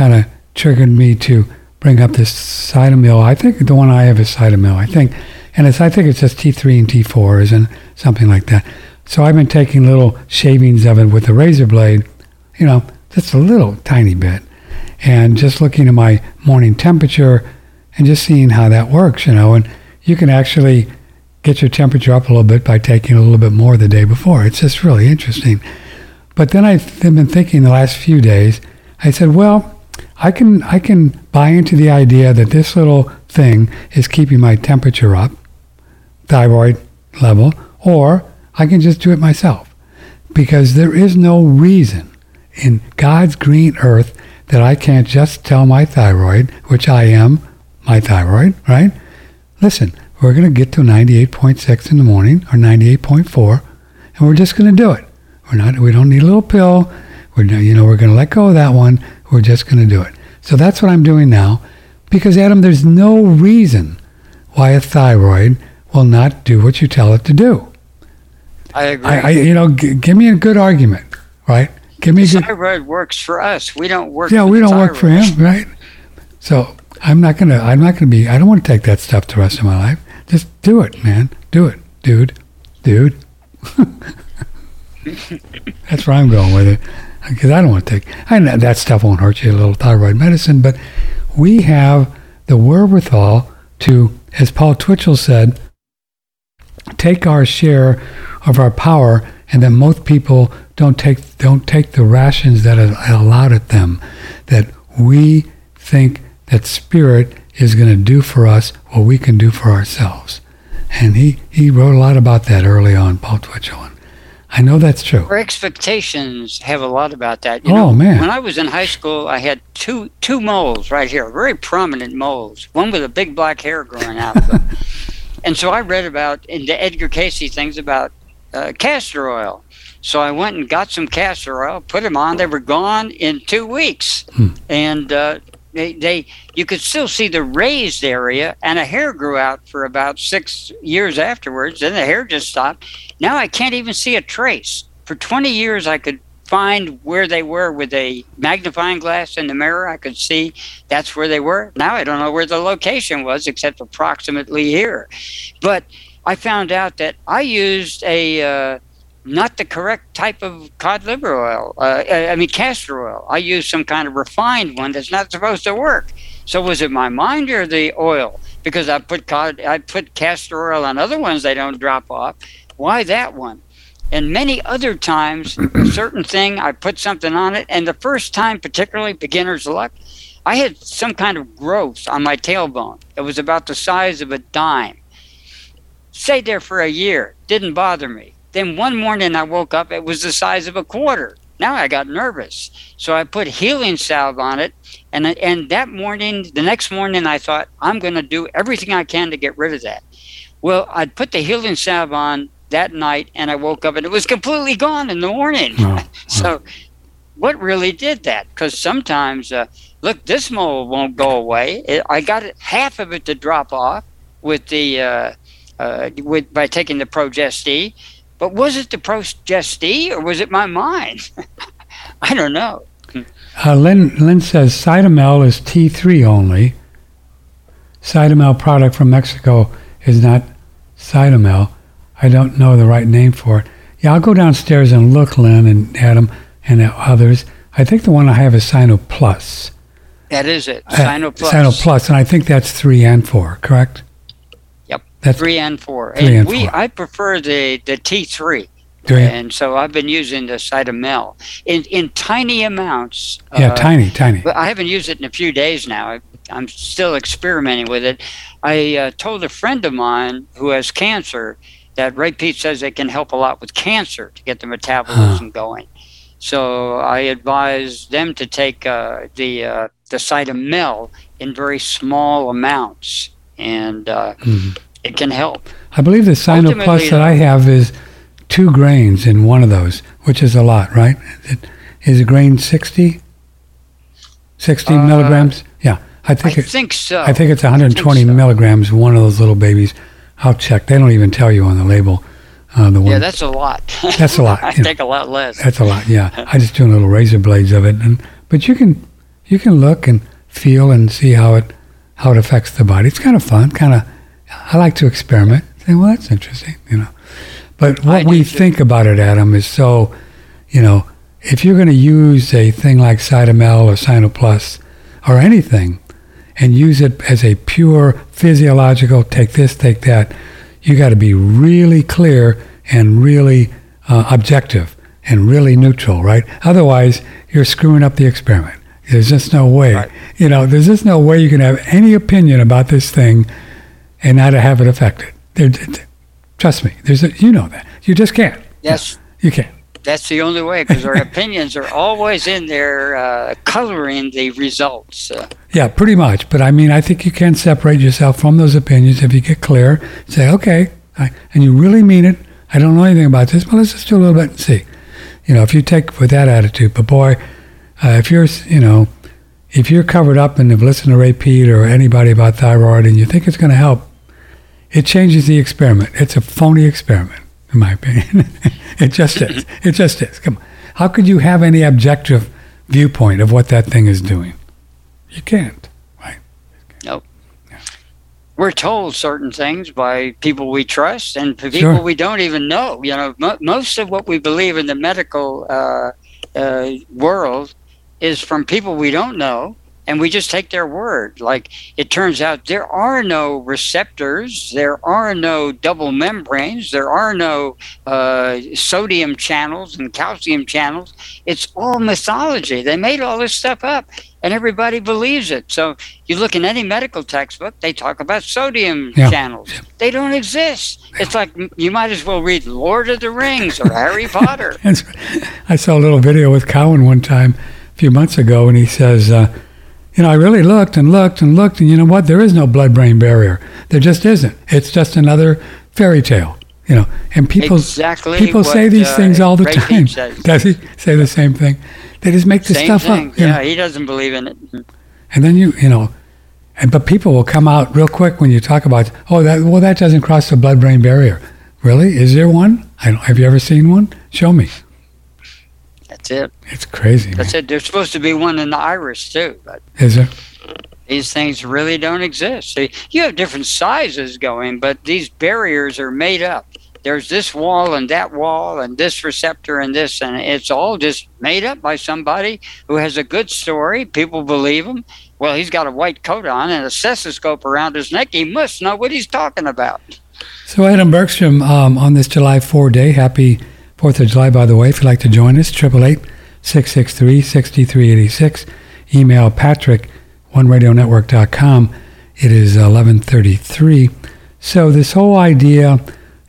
kind of triggered me to bring up this Cytomel. I think the one I have is Cytomel. I think, and it's I think it's just T3 and T4s and something like that. So I've been taking little shavings of it with a razor blade, you know, just a little tiny bit, and just looking at my morning temperature and just seeing how that works, you know, and you can actually get your temperature up a little bit by taking a little bit more the day before. It's just really interesting. But then I've been thinking the last few days, I said, well, I can I can buy into the idea that this little thing is keeping my temperature up, thyroid level, or I can just do it myself. Because there is no reason in God's green earth that I can't just tell my thyroid, which I am my thyroid, right? Listen, we're going to get to 98.6 in the morning or 98.4, and we're just going to do it. We're not. We don't need a little pill. We're you know we're going to let go of that one. We're just going to do it. So that's what I'm doing now, because Adam, there's no reason why a thyroid will not do what you tell it to do. I agree. I, I you know, g- give me a good argument, right? Give me the a good. thyroid works for us. We don't work. Yeah, we don't work for him, right? So I'm not gonna. I'm not gonna be. I don't want to take that stuff the rest of my life. Just do it, man. Do it, dude, dude. That's where I'm going with it, because I don't want to take. I know that stuff won't hurt you. A little thyroid medicine, but we have the wherewithal to, as Paul Twitchell said, take our share of our power, and that most people don't take don't take the rations that are allowed at them. That we think that spirit is going to do for us what we can do for ourselves. And he, he wrote a lot about that early on, Paul Twitchell. I know that's true. Our expectations have a lot about that. You Oh, know, man. When I was in high school, I had two two moles right here, very prominent moles. One with a big black hair growing out of them. and so I read about in the Edgar Cayce things about uh, castor oil. So I went and got some castor oil, put them on. They were gone in two weeks, and uh, they, you could still see the raised area, and a hair grew out for about six years afterwards. Then the hair just stopped. Now I can't even see a trace. For 20 years, I could find where they were with a magnifying glass in the mirror. I could see that's where they were. Now I don't know where the location was, except approximately here. But I found out that I used a uh, not the correct type of cod liver oil. Uh, I mean castor oil. I used some kind of refined one that's not supposed to work. So was it my mind or the oil? Because I put cod, I put castor oil on other ones, they don't drop off. Why that one? And many other times, a certain thing, I put something on it, and the first time, particularly beginner's luck, I had some kind of growth on my tailbone. It was about the size of a dime. Stayed there for a year, didn't bother me. Then one morning I woke up, it was the size of a quarter. Now I got nervous. So I put healing salve on it. And, and that morning, the next morning, I thought, I'm going to do everything I can to get rid of that. Well, I put the healing salve on that night and I woke up and it was completely gone in the morning. So, what really did that? Because sometimes, uh, look, this mole won't go away. It, I got it, half of it to drop off with the uh, uh, with by taking the Progest-E. But was it the Progest-E or was it my mind? I don't know. Uh, Lynn, Lynn says Cytomel is T3 only. Cytomel product from Mexico is not Cytomel. I don't know the right name for it. Yeah, I'll go downstairs and look, Lynn and Adam and others. I think the one I have is Cynoplus. That is it. Uh, Cynoplus. Sino Plus, and I think that's three and four, correct? That's Three and four. Three and we four. I prefer the the T three. And so I've been using the Cytomel in in tiny amounts. yeah, uh, tiny, tiny. But I haven't used it in a few days now. I, I'm still experimenting with it. I uh, told a friend of mine who has cancer that Ray Peat says it can help a lot with cancer to get the metabolism going. So I advise them to take uh, the uh, the Cytomel in very small amounts, and uh, Mhm. It can help. I believe the Cynoplus that I have is two grains in one of those, which is a lot, right? Is, a grain 60? 60 Uh, milligrams? Yeah, I I think it, think so. I think it's 120 so. milligrams. One of those little babies. I'll check. They don't even tell you on the label. Uh, the one yeah, that's a lot. That's a lot, I know. take a lot less. that's a lot. Yeah, I just do a little razor blades of it, and but you can you can look and feel and see how it how it affects the body. It's kind of fun. Kind of, I like to experiment. Say, well, that's interesting, you know. But what we think about it, Adam, is so, you know, if you're going to use a thing like Cytomel or Cynoplus or anything, and use it as a pure physiological, take this, take that, you got to be really clear and really uh, objective and really neutral, right? Otherwise, you're screwing up the experiment. There's just no way. Right. You know, there's just no way you can have any opinion about this thing and not to have it affected. There, trust me. There's a, you know that. You just can't. Yes. you can't. That's the only way because our opinions are always in there uh, coloring the results. Uh, yeah, pretty much. But I mean, I think you can separate yourself from those opinions if you get clear. Say, okay, I, and you really mean it. I don't know anything about this, but let's just do a little bit and see. You know, if you take with that attitude, but boy, uh, if you're, you know, if you're covered up and have listened to Ray Peat or anybody about thyroid and you think it's going to help, it changes the experiment. It's a phony experiment, in my opinion. it just is. It just is. Come on. How could you have any objective viewpoint of what that thing is doing? You can't, right? Nope. Yeah. We're told certain things by people we trust and people Sure. we don't even know. You know, mo- most of what we believe in the medical uh, uh, world is from people we don't know and we just take their word. Like it turns out there are no receptors, there are no double membranes, there are no uh, sodium channels and calcium channels. It's all mythology. They made all this stuff up and everybody believes it. So you look in any medical textbook, they talk about sodium Yeah. channels. They don't exist. It's like you might as well read Lord of the Rings or Harry Potter. I saw a little video with Cowan one time a few months ago, and he says, uh, "You know, I really looked and looked and looked, and you know what? There is no blood-brain barrier. There just isn't. It's just another fairy tale." You know, and people Exactly people say these uh, things all the Ray time. Says. Does he say the same thing? They just make this Same stuff thing. up. you know. Yeah, he doesn't believe in it. And then you, you know, and but people will come out real quick when you talk about, oh, that well, that doesn't cross the blood-brain barrier. Really? Is there one? I don't, have you ever seen one? Show me. That's it. It's crazy. That's Man. it. There's supposed to be one in the iris too, but Is there? these things really don't exist. See, you have different sizes going, but these barriers are made up. There's this wall and that wall and this receptor and this, and it's all just made up by somebody who has a good story. People believe him. Well, he's got a white coat on and a stethoscope around his neck. He must know what he's talking about. So Adam Bergstrom, um, on this July 4 day, happy 4th of July, by the way, if you'd like to join us, 888-663-6386. Email patrick, oneradionetwork.com. It is 1133. So this whole idea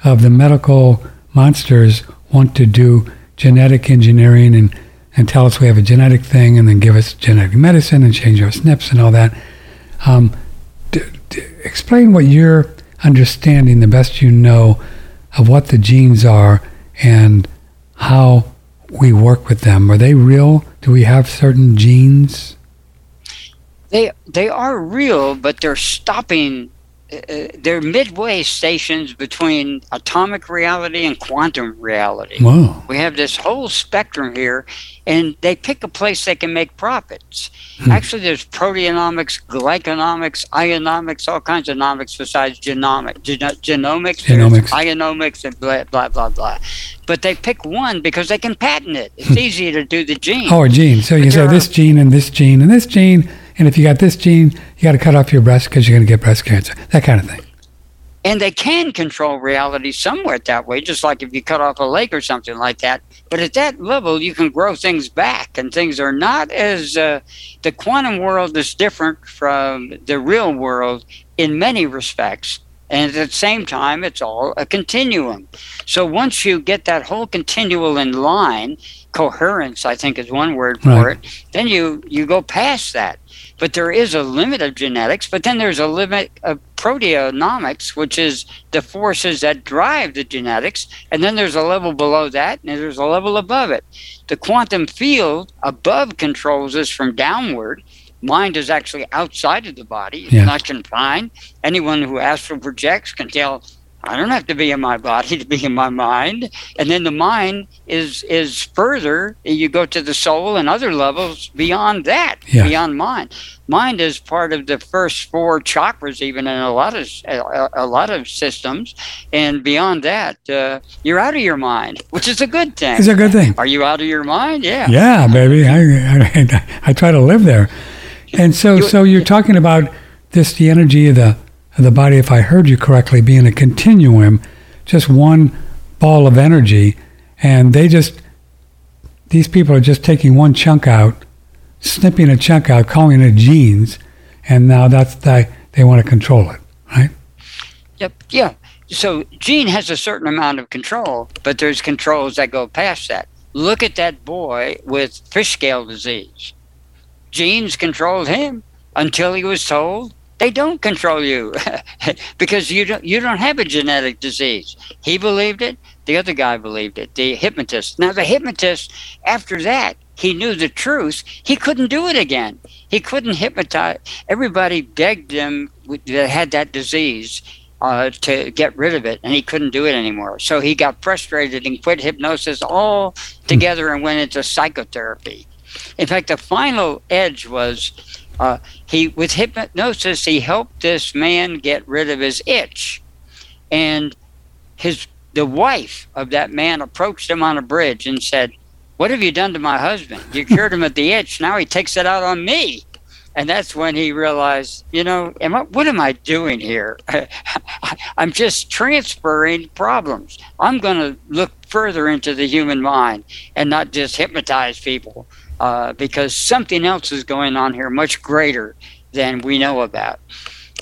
of the medical monsters want to do genetic engineering and, and tell us we have a genetic thing and then give us genetic medicine and change our SNPs and all that. Um, d- d- explain what you're understanding the best you know of what the genes are and how we work with them. Are they real? Do we have certain genes? They they are real, but they're stopping. Uh, they're midway stations between atomic reality and quantum reality. Whoa. We have this whole spectrum here, and they pick a place they can make profits. Hmm. Actually, there's proteomics, glyconomics, ionomics, all kinds of nomics besides genomic, geno- genomics, Genomics. ionomics, and blah blah blah blah. But they pick one because they can patent it. It's easier to do the gene. Oh, a gene. So you But say there this gene and this gene and this gene, and if you got this gene, you got to cut off your breast because you're going to get breast cancer. That kind of thing. and they can control reality somewhat that way, just like if you cut off a lake or something like that. But at that level, you can grow things back, and things are not as uh, the quantum world is different from the real world in many respects. And at the same time, it's all a continuum. So once you get that whole continual in line, coherence, I think is one word for Right. it, then you, you go past that. But there is a limit of genetics, but then there's a limit of proteomics, which is the forces that drive the genetics. And then there's a level below that, and there's a level above it. The quantum field above controls us from downward. Mind is actually outside of the body, it's Yeah. not confined. Anyone who astral projects can tell I don't have to be in my body to be in my mind. And then the mind is is further. You go to the soul and other levels beyond that, Yeah. beyond mind. Mind is part of the first four chakras, even in a lot of a, a lot of systems. And beyond that, uh, you're out of your mind, which is a good thing. It's a good thing. Are you out of your mind? Yeah. Yeah, baby. I, I, I try to live there. And so, You- so you're talking about this, the energy of the, the body, if I heard you correctly, being a continuum, just one ball of energy. And they just, these people are just taking one chunk out, snipping a chunk out, calling it genes. And now that's, the, they want to control it, right? Yep. Yeah. So Gene has a certain amount of control, but there's controls that go past that. Look at that boy with fish scale disease. Genes controlled him until he was told they don't control you because you don't you don't have a genetic disease. He believed it. The other guy believed it. The hypnotist. Now the hypnotist, after that, he knew the truth. He couldn't do it again. He couldn't hypnotize. Everybody begged him that had that disease uh, to get rid of it, and he couldn't do it anymore. So he got frustrated and quit hypnosis all together and went into psychotherapy. In fact, the final edge was uh, he with hypnosis he helped this man get rid of his itch, and his the wife of that man approached him on a bridge and said, "What have you done to my husband? You cured him of the itch. Now he takes it out on me." And that's when he realized, you know, am I, what am I doing here? I'm just transferring problems. I'm going to look further into the human mind and not just hypnotize people uh, because something else is going on here much greater than we know about.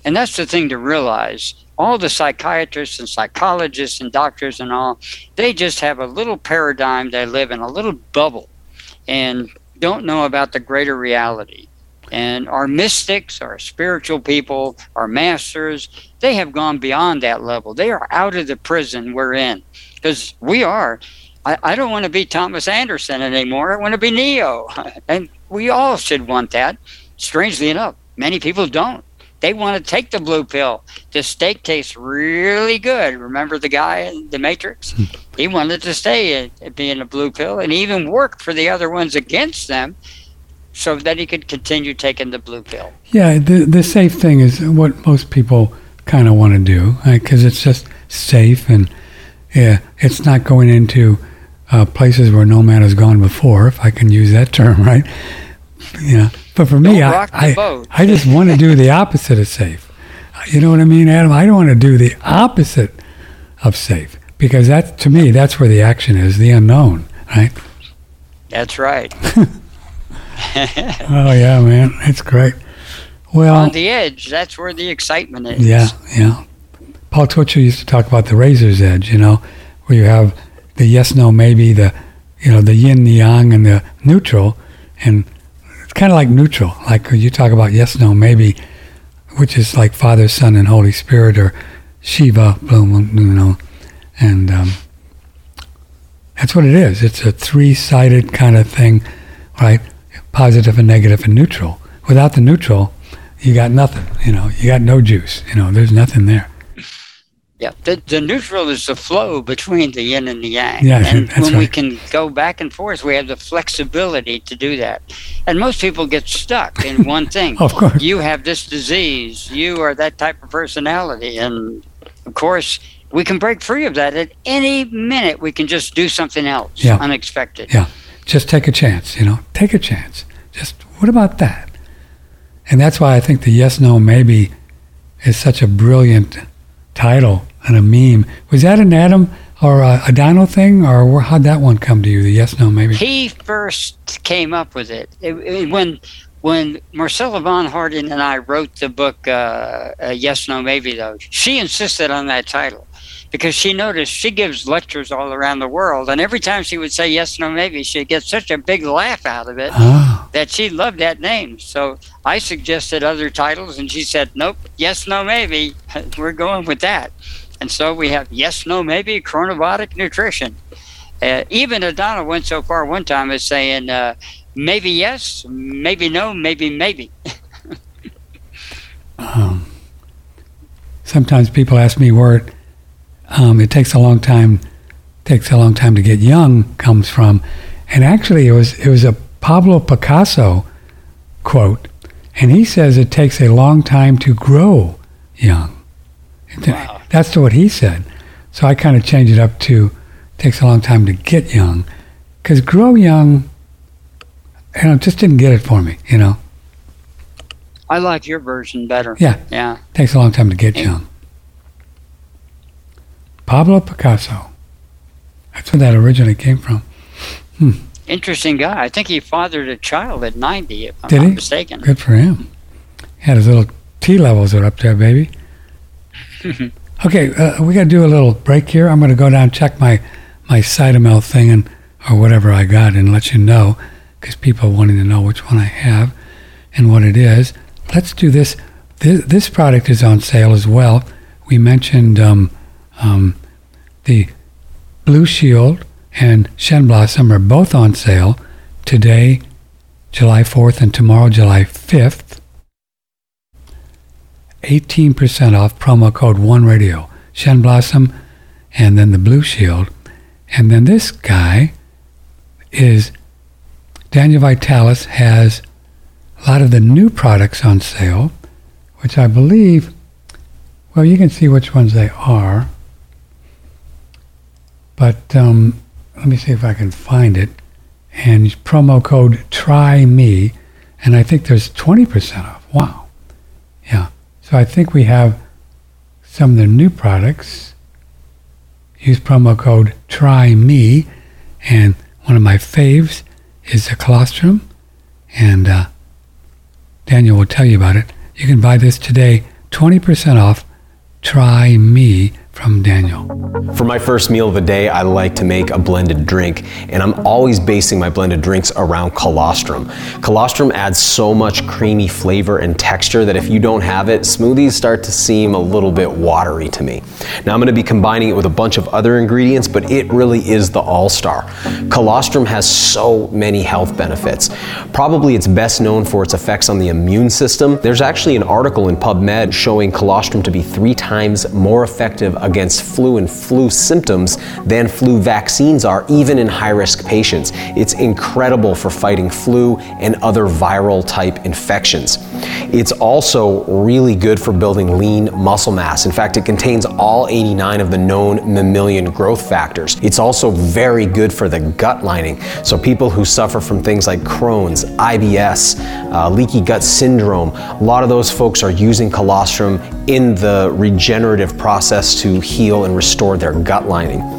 And that's the thing to realize. All the psychiatrists and psychologists and doctors and all, they just have a little paradigm they live in, a little bubble, and don't know about the greater reality. And our mystics, our spiritual people, our masters, they have gone beyond that level. They are out of the prison we're in because we are. I, I don't want to be Thomas Anderson anymore. I want to be Neo. And we all should want that. Strangely enough, many people don't. They want to take the blue pill. The steak tastes really good. Remember the guy in The Matrix? Hmm. he wanted to stay at, being a blue pill and even work for the other ones against them so that he could continue taking the blue pill. Yeah, the the safe thing is what most people kind of want to do because it's just safe and yeah, it's not going into uh, places where no man has gone before, if I can use that term, right? You know, but for me, I I. I just want to do the opposite of safe. You know what I mean, Adam? I don't want to do the opposite of safe because that to me that's where the action is, the unknown, right? That's right. Oh yeah, man, that's great. Well, On the edge, that's where the excitement is. Yeah, yeah. Paul Twitchell used to talk about the razor's edge, you know, where you have the yes, no, maybe, the, you know, the yin, the yang, and the neutral. And it's kind of like neutral. Like you talk about yes, no, maybe, which is like Father, Son, and Holy Spirit, or Shiva, boom, you know. And um, that's what it is. It's a three sided kind of thing, right? Positive and negative and neutral. Without the neutral, you got nothing. You know, you got no juice. You know, there's nothing there. Yeah, the, the neutral is the flow between the yin and the yang. Yeah, and when we can go back and forth, we have the flexibility to do that. And most people get stuck in one thing. Of course. You have this disease. You are that type of personality. And of course, we can break free of that at any minute. We can just do something else Yeah. unexpected. Yeah. Just take a chance, you know, take a chance. Just, what about that? And that's why I think the yes, no, maybe is such a brilliant title and a meme. Was that an Adam or a, a Dino thing, or how'd that one come to you? The yes, no, maybe. He first came up with it, It- it- when when Marcella von Harden and I wrote the book uh, uh, Yes, No, Maybe. Though she insisted on that title because she noticed she gives lectures all around the world, and every time she would say Yes, No, Maybe, she'd get such a big laugh out of it Oh, that she loved that name. So I suggested other titles, and she said, "Nope, Yes, No, Maybe. We're going with that." And so we have Yes, No, Maybe Chronobiotic Nutrition. Uh, even Adana went so far one time as saying, uh, "Maybe yes, maybe no, maybe maybe." um, sometimes people ask me where it, um, it takes a long time takes a long time to get young comes from, and actually it was it was a Pablo Picasso quote, and he says it takes a long time to grow young. Wow. That's what he said. So I kind of changed it up to takes a long time to get young, because grow young, you know, just didn't get it for me. You know, I like your version better. Yeah. Yeah. takes a long time to get young. Pablo Picasso. That's where that originally came from. Hmm. Interesting guy. I think he fathered a child at 90, if I'm Did not he? mistaken. Good for him. He Had his little T levels are up there, baby. okay, uh, we got to do a little break here. I'm going to go down check my my Cytomel thing and or whatever I got and let you know because people are wanting to know which one I have and what it is. Let's do this. This, this product is on sale as well. We mentioned um, um, the Blue Shield and Shen Blossom are both on sale today, July 4th, and tomorrow, July 5th. 18% off promo code one radio shen blossom and then the blue shield. And then this guy is daniel vitalis has a lot of the new products on sale which i believe well you can see which ones they are. But um, let me see if i can find it. And promo code try me and i think there's 20% off. Wow so I think we have some of the new products. Use promo code Try Me, and one of my faves is the colostrum, and uh, Daniel will tell you about it. You can buy this today, 20% off. Try Me from Daniel. For my first meal of the day, I like to make a blended drink, and I'm always basing my blended drinks around colostrum. Colostrum adds so much creamy flavor and texture that if you don't have it, smoothies start to seem a little bit watery to me. Now I'm going to be combining it with a bunch of other ingredients, but it really is the all-star. Colostrum has so many health benefits. Probably it's best known for its effects on the immune system. There's actually an article in PubMed showing colostrum to be three times more effective against flu and flu symptoms than flu vaccines are, even in high risk patients. It's incredible for fighting flu and other viral type infections. It's also really good for building lean muscle mass. In fact, it contains all 89 of the known mammalian growth factors. It's also very good for the gut lining. So, people who suffer from things like Crohn's, IBS, uh, leaky gut syndrome, a lot of those folks are using colostrum in the regenerative process to heal and restore their gut lining.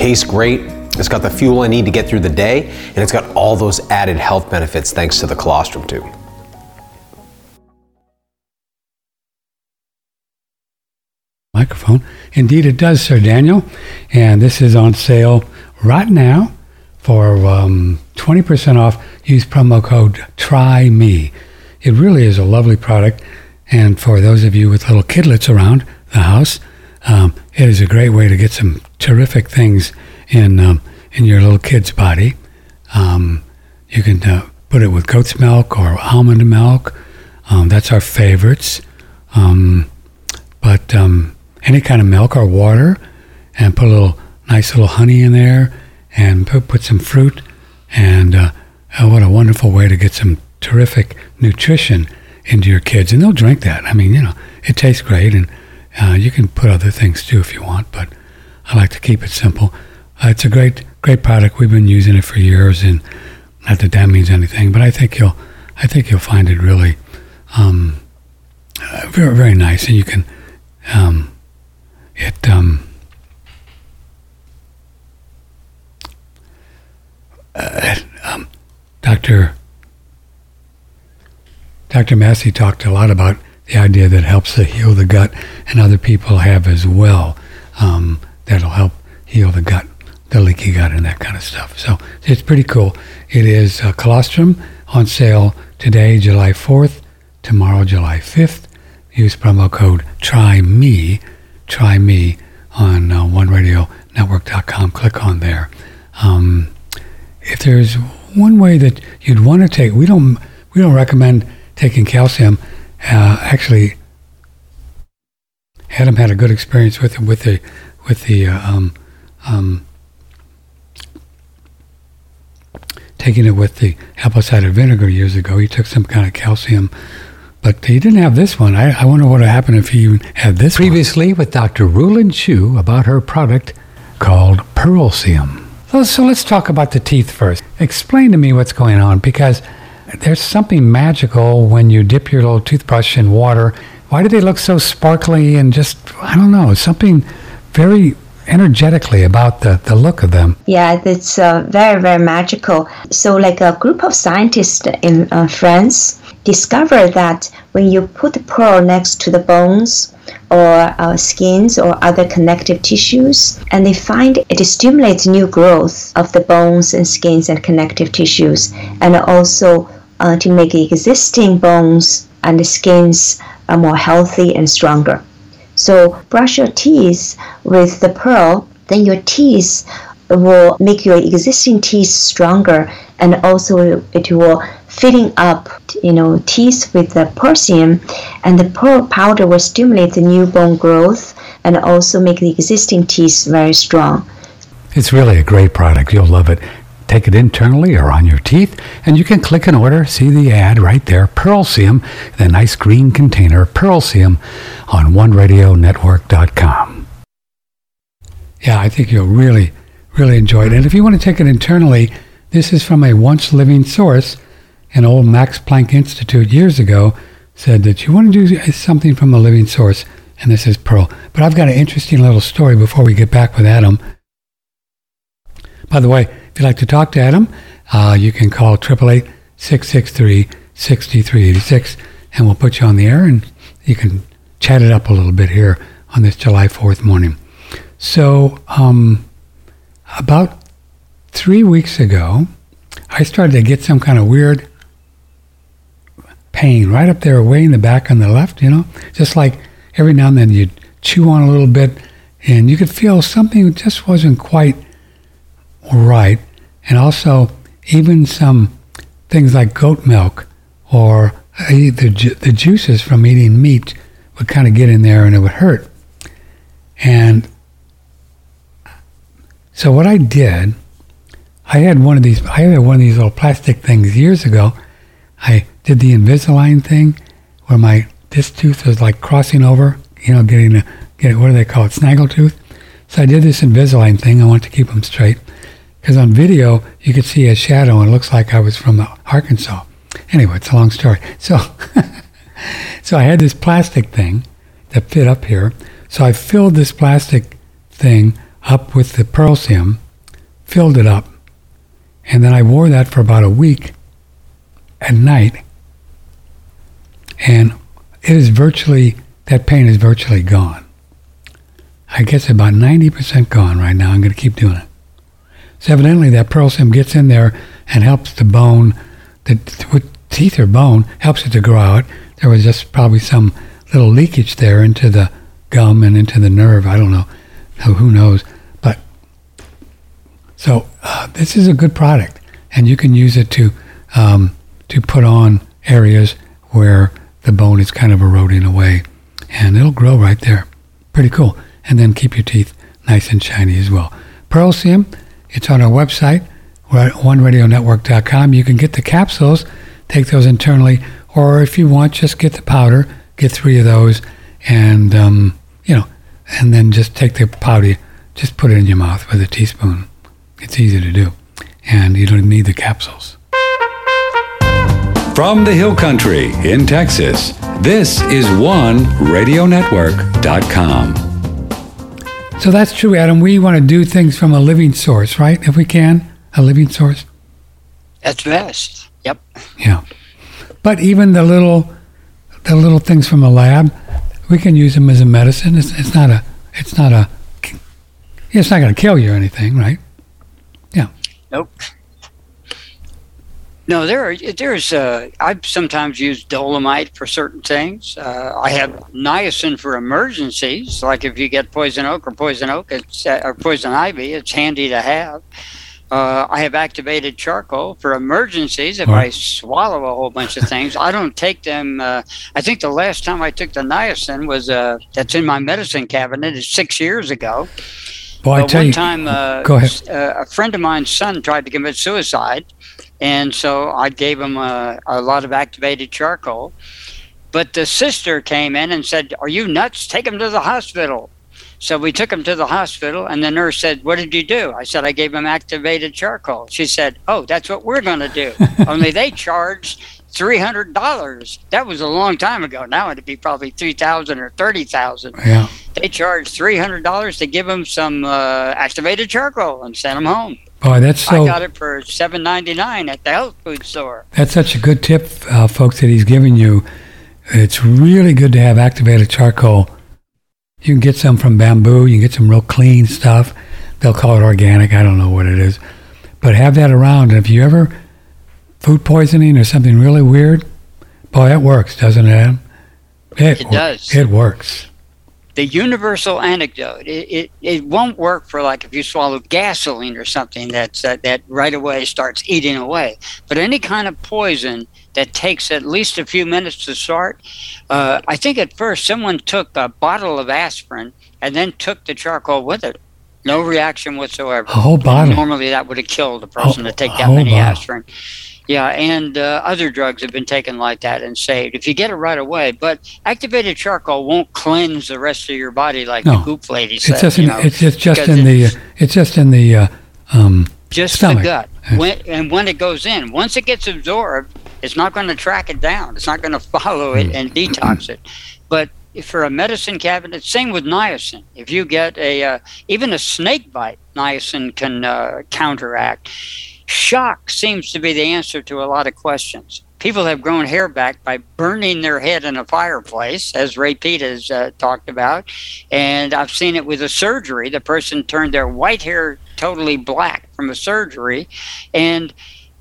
Tastes great. It's got the fuel I need to get through the day, and it's got all those added health benefits thanks to the colostrum too. Microphone. Indeed, it does, Sir Daniel. And this is on sale right now for um, 20% off. Use promo code Try Me. It really is a lovely product. And for those of you with little kidlets around the house, um, it is a great way to get some terrific things in um, in your little kid's body. Um, you can uh, put it with goat's milk or almond milk. Um, that's our favorites. Um, but um, any kind of milk or water, and put a little nice little honey in there, and put, put some fruit, and uh, oh, what a wonderful way to get some terrific nutrition into your kids, and they'll drink that. I mean, you know, it tastes great, and uh, you can put other things too if you want, but I like to keep it simple. Uh, it's a great, great product. We've been using it for years, and not that that means anything, but I think you'll, I think you'll find it really, um, uh, very, very nice, and you can, um, it, um, uh, um, Dr. Dr. Massey talked a lot about the idea that helps to heal the gut, and other people have as well. Um, that'll help heal the gut, the leaky gut, and that kind of stuff. So it's pretty cool. It is uh, colostrum on sale today, July 4th, tomorrow, July 5th. Use promo code Try Me, Try Me on uh, OneRadioNetwork.com. Click on there. Um, if there's one way that you'd want to take, we don't we don't recommend taking calcium. Uh, actually, Adam had a good experience with with the with the uh, um, um, taking it with the apple cider vinegar years ago. He took some kind of calcium, but he didn't have this one. I, I wonder what would happen if he had this Previously one. with Dr. Rulin Chu about her product called Pearlsium. So, so let's talk about the teeth first. Explain to me what's going on because there's something magical when you dip your little toothbrush in water. Why do they look so sparkly and just, I don't know, something very energetically about the, the look of them. Yeah, it's uh, very, very magical. So, like a group of scientists in uh, France discovered that when you put pearl next to the bones or uh, skins or other connective tissues, and they find it stimulates new growth of the bones and skins and connective tissues, and also uh, to make existing bones and skins uh, more healthy and stronger. So brush your teeth with the pearl, then your teeth will make your existing teeth stronger and also it will filling up you know teeth with the Pearlsium and the pearl powder will stimulate the new bone growth and also make the existing teeth very strong. It's really a great product. You'll love it. Take it internally or on your teeth, and you can click an order, see the ad right there, Pearlsium, the nice green container, Pearlsium, on OneRadioNetwork.com. Yeah, I think you'll really, really enjoy it. And if you want to take it internally, this is from a once living source. An old Max Planck Institute years ago said that you want to do something from a living source, and this is Pearl. But I've got an interesting little story before we get back with Adam. By the way, if you'd like to talk to Adam, uh, you can call 888 663 6386 and we'll put you on the air and you can chat it up a little bit here on this July 4th morning. So, um, about three weeks ago, I started to get some kind of weird pain right up there, way in the back on the left, you know, just like every now and then you'd chew on a little bit and you could feel something just wasn't quite right, and also even some things like goat milk or the, the juices from eating meat would kind of get in there and it would hurt. And so what I did, I had one of these. I had one of these little plastic things years ago. I did the Invisalign thing, where my this tooth was like crossing over. You know, getting a get what do they call it, snaggle tooth. So I did this Invisalign thing. I wanted to keep them straight because on video you could see a shadow and it looks like I was from uh, Arkansas. Anyway, it's a long story. So, so I had this plastic thing that fit up here. So I filled this plastic thing up with the Pearlsium, filled it up, and then I wore that for about a week at night. And it is virtually, that pain is virtually gone. I guess about 90% gone right now. I'm going to keep doing it. So evidently that Pearlsium gets in there and helps the bone, the teeth or bone, helps it to grow out. There was just probably some little leakage there into the gum and into the nerve. I don't know. Who knows? But so uh, this is a good product, and you can use it to um, to put on areas where the bone is kind of eroding away, and it'll grow right there. Pretty cool. And then keep your teeth nice and shiny as well. Pearlsium it's on our website. We're at oneradionetwork.com. You can get the capsules, take those internally, or if you want, just get the powder, get three of those, and, um, you know, and then just take the powder, just put it in your mouth with a teaspoon. It's easy to do. And you don't need the capsules. From the Hill Country in Texas, this is OneRadioNetwork.com. So that's true, Adam. We want to do things from a living source, right? If we can, a living source. That's best. Yep. Yeah. But even the little the little things from a lab, we can use them as a medicine. It's, it's not a, it's not a, it's not going to kill you or anything, right? Yeah. Nope. No, there are, there's. Uh, I've sometimes used dolomite for certain things. Uh, I have niacin for emergencies, like if you get poison oak or poison oak, it's, uh, or poison ivy. It's handy to have. Uh, I have activated charcoal for emergencies if Right. I swallow a whole bunch of things. I don't take them. Uh, I think the last time I took the niacin was uh, that's in my medicine cabinet is six years ago. Well, I tell one you, time, uh, go ahead. uh, a friend of mine's son tried to commit suicide, and so I gave him a, a lot of activated charcoal. But the sister came in and said, "Are you nuts? Take him to the hospital." So we took him to the hospital, and the nurse said, "What did you do?" I said, "I gave him activated charcoal." She said, "Oh, that's what we're going to do." Only they charged three hundred dollars. That was a long time ago. Now it'd be probably three thousand or thirty thousand yeah. they charged three hundred dollars to give them some uh, activated charcoal and send them home. Boy, that's I got it for seven ninety nine at the health food store. that's such a good tip, uh, folks, that he's giving you. It's really good to have activated charcoal. You can get some from bamboo. You can get some real clean stuff. They'll call it organic. I don't know what it is. But have that around. And if you ever food poisoning or something really weird, boy, that works, doesn't it, Adam? It wor- does. It works. The universal antidote. It, it, it won't work for like if you swallow gasoline or something that's uh, that right away starts eating away. But any kind of poison that takes at least a few minutes to start. Uh, I think at first someone took a bottle of aspirin and then took the charcoal with it. No reaction whatsoever. A whole bottle. Normally, that would have killed a person to take that many bottle. aspirin. Yeah, and uh, other drugs have been taken like that and saved if you get it right away. But activated charcoal won't cleanse the rest of your body like No. the goop lady said. It's just, you in, know, it's just, just in the, it's uh, it's just in the, uh, um, just stomach. the gut. When, and when it goes in, once it gets absorbed, it's not going to track it down. It's not going to follow Hmm. it and detox it. But if for a medicine cabinet, same with niacin. If you get a uh, even a snake bite, niacin can uh, counteract. Shock seems to be the answer to a lot of questions. People have grown hair back by burning their head in a fireplace, as Ray Peat has uh, talked about. And I've seen it with a surgery. The person turned their white hair totally black from a surgery. And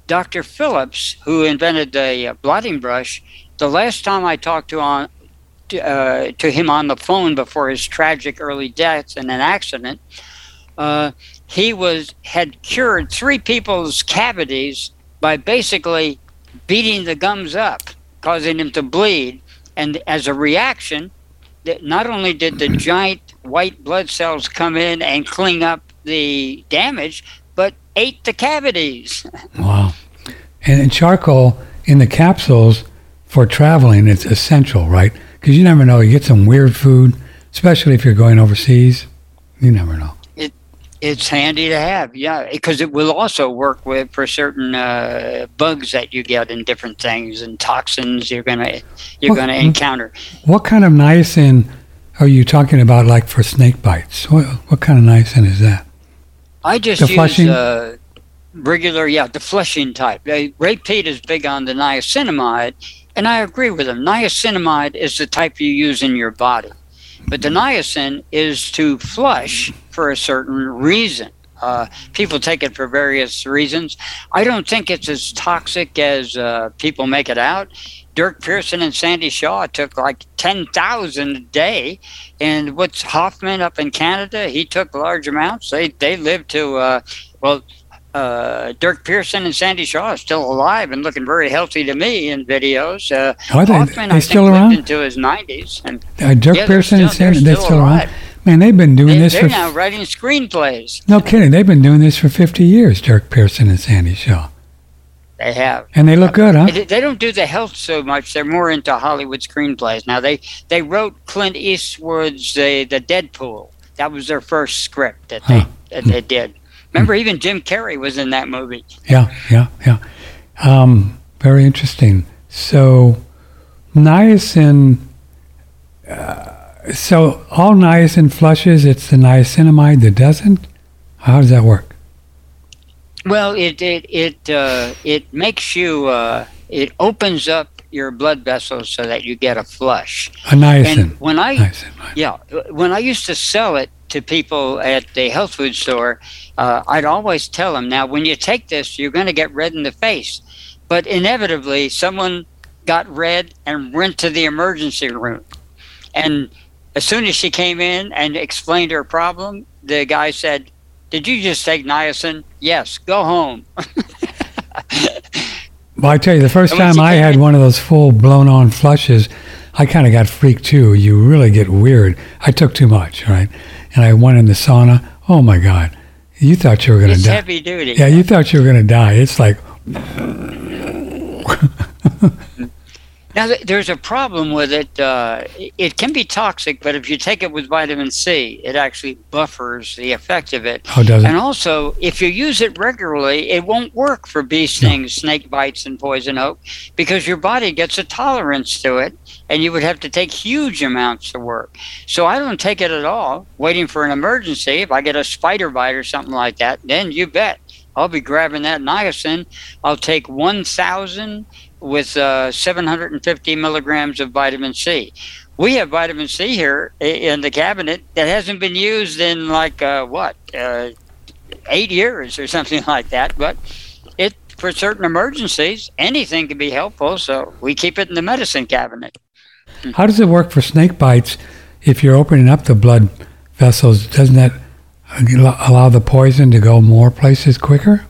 Dr. Phillips, who invented the uh, blotting brush, the last time I talked to on uh, to him on the phone before his tragic early death in an accident, uh, he was had cured three people's cavities by basically beating the gums up, causing them to bleed, and as a reaction, that not only did the giant white blood cells come in and clean up the damage, but ate the cavities. Wow. And, and charcoal in the capsules for traveling, it's essential, right? Because you never know. You get some weird food, especially if you're going overseas. You never know. It's handy to have, yeah, because it will also work with for certain uh, bugs that you get in different things and toxins you're gonna you're gonna encounter. What kind of niacin are you talking about, like for snake bites? What, what kind of niacin is that? I just The use flushing? uh, regular, yeah, the flushing type. Ray Peat is big on the niacinamide, and I agree with him. Niacinamide is the type you use in your body, but the niacin is to flush for a certain reason. Uh, people take it for various reasons. I don't think it's as toxic as uh, people make it out. Dirk Pearson and Sandy Shaw took like 10,000 a day. And what's Hoffman up in Canada? He took large amounts. They, they lived to, uh, well, uh, Dirk Pearson and Sandy Shaw are still alive and looking very healthy to me in videos. Uh, Are they- Hoffman, they I still around? into his 90s. And Uh, Dirk Yeah, Pearson and Sandy, they're still still around. alive. Man, they've been doing they, this they're for now writing screenplays. no kidding. They've been doing this for 50 years. Dirk Pearson and Sandy Shaw, They have. and they look good, huh? They, they don't do the health so much. They're more into Hollywood screenplays. Now they they wrote Clint Eastwood's the the Dead Pool. That was their first script that they Huh. that they did. Remember, even Jim Carrey was in that movie. Yeah, yeah, yeah. Um, very interesting. So, niacin. Uh, so all niacin flushes. It's the niacinamide that doesn't. How does that work? Well, it it it uh, it makes you uh, it opens up your blood vessels so that you get a flush. A niacin. And when I Niacin, yeah, when I used to sell it to people at the health food store, uh, I'd always tell them, now when you take this, you're going to get red in the face. But inevitably, someone got red and went to the emergency room. And as soon as she came in and explained her problem, the guy said, Did you just take niacin? Yes, go home. Well, I tell you, the first time I had one of those full blown on flushes, I kind of got freaked too. You really get weird. I took too much, right? And I went in the sauna. Oh my God. You thought you were going to die. heavy duty. Yeah, you thought you were going to die. It's like, Now, th- there's a problem with it. Uh, it- can be toxic, but if you take it with vitamin C, it actually buffers the effect of it. oh, does it? And also, if you use it regularly, it won't work for bee stings, snake bites, and poison oak because your body gets a tolerance to it, and you would have to take huge amounts to work. So I don't take it at all, waiting for an emergency. If I get a spider bite or something like that, then you bet I'll be grabbing that niacin. I'll take 1,000 with uh, 750 milligrams of vitamin C. We have vitamin C here in the cabinet that hasn't been used in like uh, what uh, eight years or something like that. But it for certain emergencies, anything can be helpful. So we keep it in the medicine cabinet. How does it work for snake bites if you're opening up the blood vessels? Doesn't that allow the poison to go more places quicker?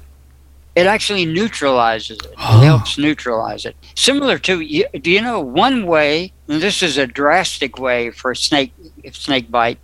It actually neutralizes it. Oh. It helps neutralize it. Similar to, do you know one way? And this is a drastic way for snake snake bite.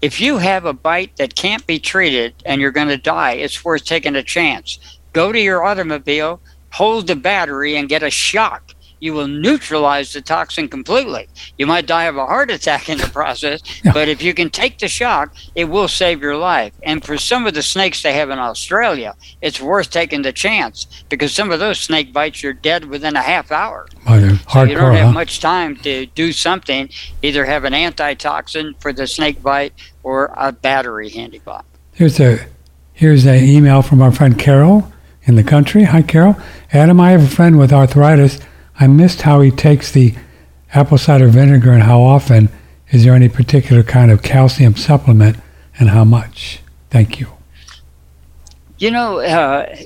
If you have a bite that can't be treated and you're going to die, it's worth taking a chance. Go to your automobile, hold the battery, and get a shock. You will neutralize the toxin completely. You might die of a heart attack in the process, Yeah. but if you can take the shock, it will save your life. And for some of the snakes they have in Australia, it's worth taking the chance because some of those snake bites you're dead within a half hour. They're So you don't have huh? much time to do something, either have an antitoxin for the snake bite or a battery handy by. Here's a here's an email from our friend Carol in the country. Hi, Carol. Adam, I have a friend with arthritis. I missed how he takes the apple cider vinegar and how often. Is there any particular kind of calcium supplement and how much? Thank you. You know, uh,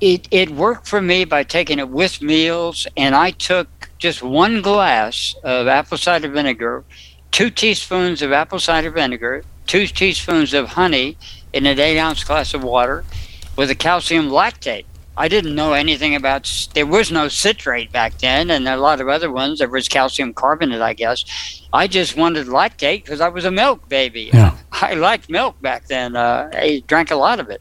it it worked for me by taking it with meals, and I took just one glass of apple cider vinegar, two teaspoons of apple cider vinegar, two teaspoons of honey in an eight ounce glass of water, with a calcium lactate. I didn't know anything about. There was no citrate back then, and a lot of other ones. There was calcium carbonate, I guess. I just wanted lactate because I was a milk baby. Yeah. I liked milk back then. Uh, I drank a lot of it.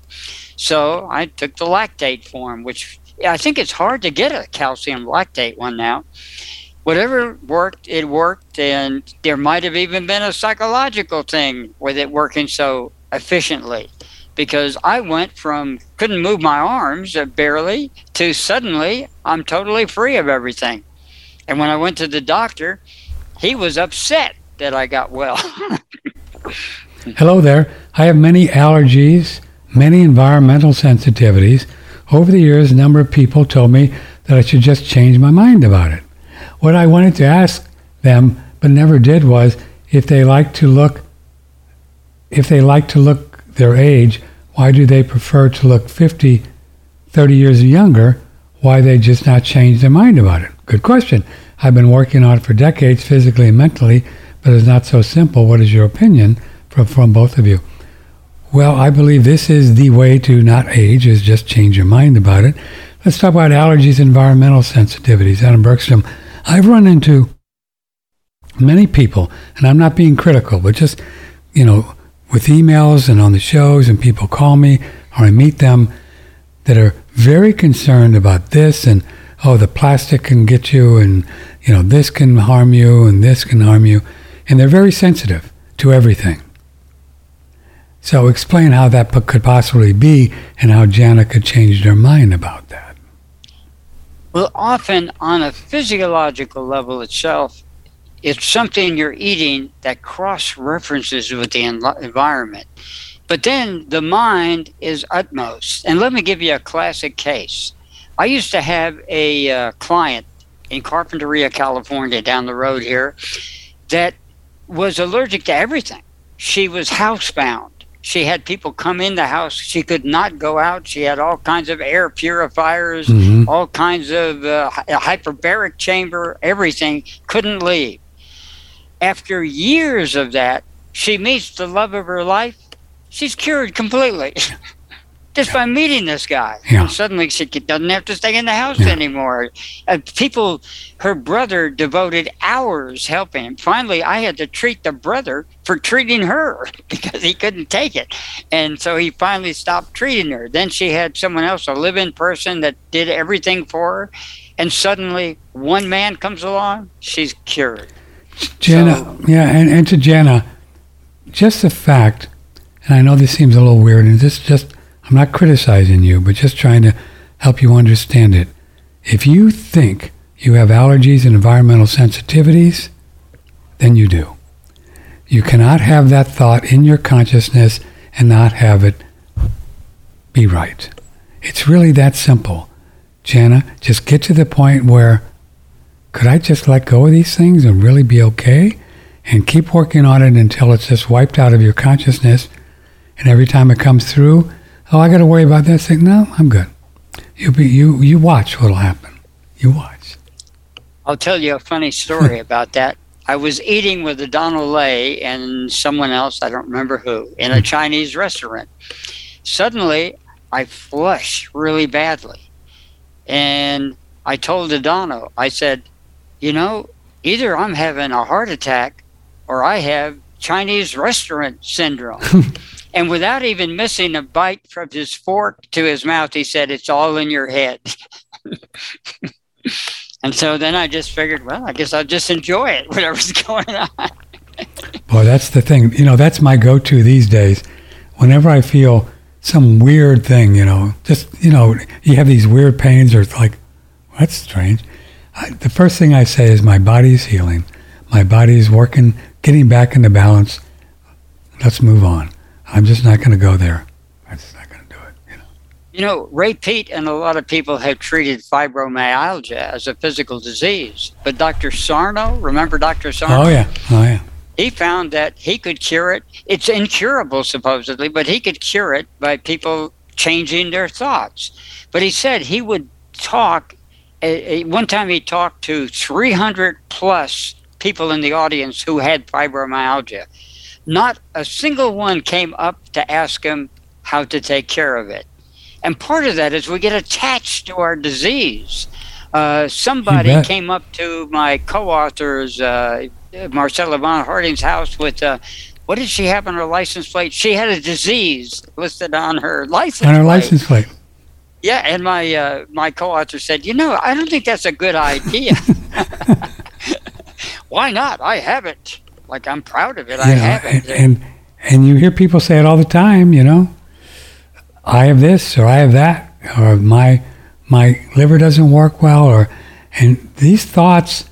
So I took the lactate form, which I think it's hard to get a calcium lactate one now. Whatever worked, it worked, and there might have even been a psychological thing with it working so efficiently. Because I went from couldn't move my arms uh, barely to suddenly I'm totally free of everything. And when I went to the doctor, he was upset that I got well. Hello there. I have many allergies, many environmental sensitivities. Over the years, a number of people told me that I should just change my mind about it. What I wanted to ask them, but never did, was if they like to look, if they like to look their age, why do they prefer to look 50, 30 years younger? Why they just not change their mind about it? Good question. I've been working on it for decades, physically and mentally, but it's not so simple. What is your opinion from, from both of you? Well, I believe this is the way to not age, is just change your mind about it. Let's talk about allergies, environmental sensitivities. Adam Bergstrom, I've run into many people, and I'm not being critical, but just, you know, with emails and on the shows, and people call me or I meet them that are very concerned about this and, oh, the plastic can get you, and, you know, this can harm you, and this can harm you. And they're very sensitive to everything. So explain how that could possibly be and how Jana could change their mind about that. Well, often on a physiological level itself, it's something you're eating that cross references with the envi- environment. But then the mind is utmost. And let me give you a classic case. I used to have a uh, client in Carpinteria, California, down the road here, that was allergic to everything. She was housebound. She had people come in the house. She could not go out. She had all kinds of air purifiers, Mhm. all kinds of uh, hyperbaric chamber, everything. Couldn't leave. After years of that, she meets the love of her life. She's cured completely. Just by meeting this guy. Yeah. And suddenly she doesn't have to stay in the house Yeah. anymore. Uh, people, her brother devoted hours helping him. Finally, I had to treat the brother for treating her because he couldn't take it. And so he finally stopped treating her. Then she had someone else, a live in person that did everything for her. And suddenly, one man comes along, she's cured. Jenna, So- yeah, and, and to Jenna, just the fact, and I know this seems a little weird, and this just, I'm not criticizing you, but just trying to help you understand it. If you think you have allergies and environmental sensitivities, then you do. You cannot have that thought in your consciousness and not have it be right. It's really that simple. Jana, just get to the point where could I just let go of these things and really be okay? And keep working on it until it's just wiped out of your consciousness. And every time it comes through, oh, I got to worry about this thing. No, I'm good. You be you you watch what'll happen. You watch. I'll tell you a funny story about that. I was eating with a Donald Lay and someone else, I don't remember who, in a hmm. Chinese restaurant. Suddenly, I flush really badly. And I told Adano, I said, you know, either I'm having a heart attack or I have Chinese restaurant syndrome. and without even missing a bite from his fork to his mouth, he said, it's all in your head. And so then I just figured, well, I guess I'll just enjoy it, whatever's going on. Boy, that's the thing. You know, that's my go-to these days. Whenever I feel some weird thing, you know, just you know, you have these weird pains, or it's like, that's strange. I, the first thing I say is, my body's healing. My body's working, getting back into balance. Let's move on. I'm just not going to go there. I'm just not going to do it. You know. You know, Ray Peat and a lot of people have treated fibromyalgia as a physical disease. But Dr. Sarno, remember Dr. Sarno? Oh yeah. Oh yeah. He found that he could cure it. It's incurable, supposedly, but he could cure it by people changing their thoughts. But he said he would talk. One time he talked to 300 plus people in the audience who had fibromyalgia. Not a single one came up to ask him how to take care of it. And part of that is we get attached to our disease. Uh, somebody came up to my co-author's uh, Marcella von Harding's house with uh, what did she have on her license plate? She had a disease listed on her license On our plate. license plate. Yeah, and my uh, my co-author said, you know, I don't think that's a good idea. Why not? I have it. Like I'm proud of it. I know, have and, it. and and you hear people say it all the time. You know, I have this or I have that or my my liver doesn't work well or and these thoughts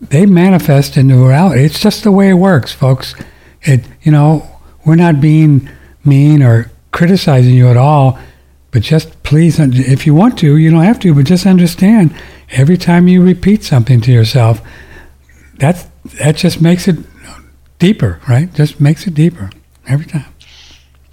they manifest into reality. It's just the way it works, folks. It you know we're not being mean or criticizing you at all, but just please, if you want to, you don't have to, but just understand every time you repeat something to yourself, that's that just makes it deeper, right? Just makes it deeper every time.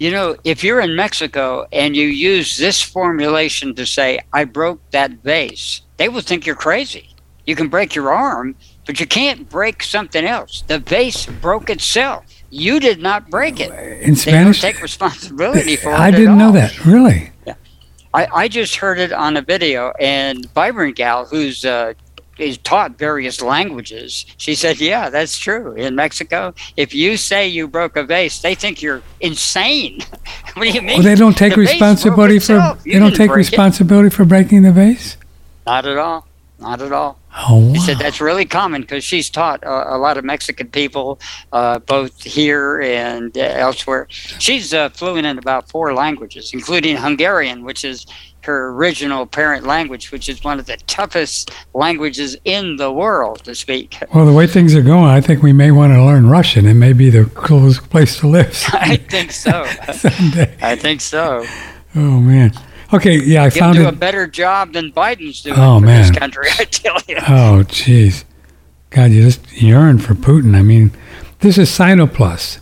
You know, if you're in Mexico and you use this formulation to say, I broke that vase, they will think you're crazy. You can break your arm, but you can't break something else. The vase broke itself. You did not break it. In They Spanish, take responsibility for it. I didn't know all. that. Really? I, I just heard it on a video, and Vibrant Gal, who's uh, is taught various languages, she said, "Yeah, that's true. In Mexico, if you say you broke a vase, they think you're insane. what do you mean? Well, they don't take The responsibility for. They don't take it. responsibility for breaking the vase. Not at all. Not at all. Oh, wow. said that's really common because she's taught uh, a lot of Mexican people, uh, both here and uh, elsewhere. She's uh, fluent in about four languages, including Hungarian, which is her original parent language, which is one of the toughest languages in the world to speak. Well, the way things are going, I think we may want to learn Russian. It may be the coolest place to live I think so. someday. I think so. Oh man. Okay, yeah, I He'll found do a better job than Biden's doing Oh, for man. this country. I tell you. Oh, jeez. God, you just yearn for Putin. I mean, this is Cynoplus.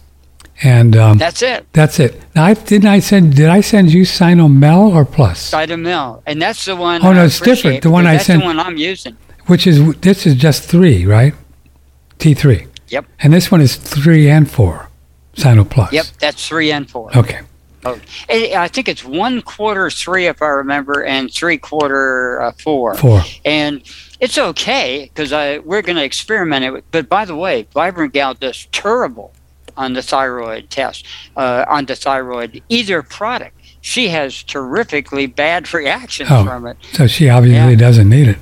And um, That's it. that's it. Now, I, didn't I send, did I send you Cytomel or Plus? Cytomel, and that's the one. Oh, no, I it's different. The one I that's sent- the one I'm using. Which is, this is just three, right? T3. Yep. And this one is three and four, Cynoplus. Yep, that's three and four. Okay. Oh, I I think it's one quarter three, if I remember, and three quarter uh, four. Four. And it's okay because we're going to experiment it. But by the way, Vibrant Gal does terrible on the thyroid test, uh, on the thyroid either product. She has terrifically bad reactions Oh. from it. So she obviously Yeah. doesn't need it.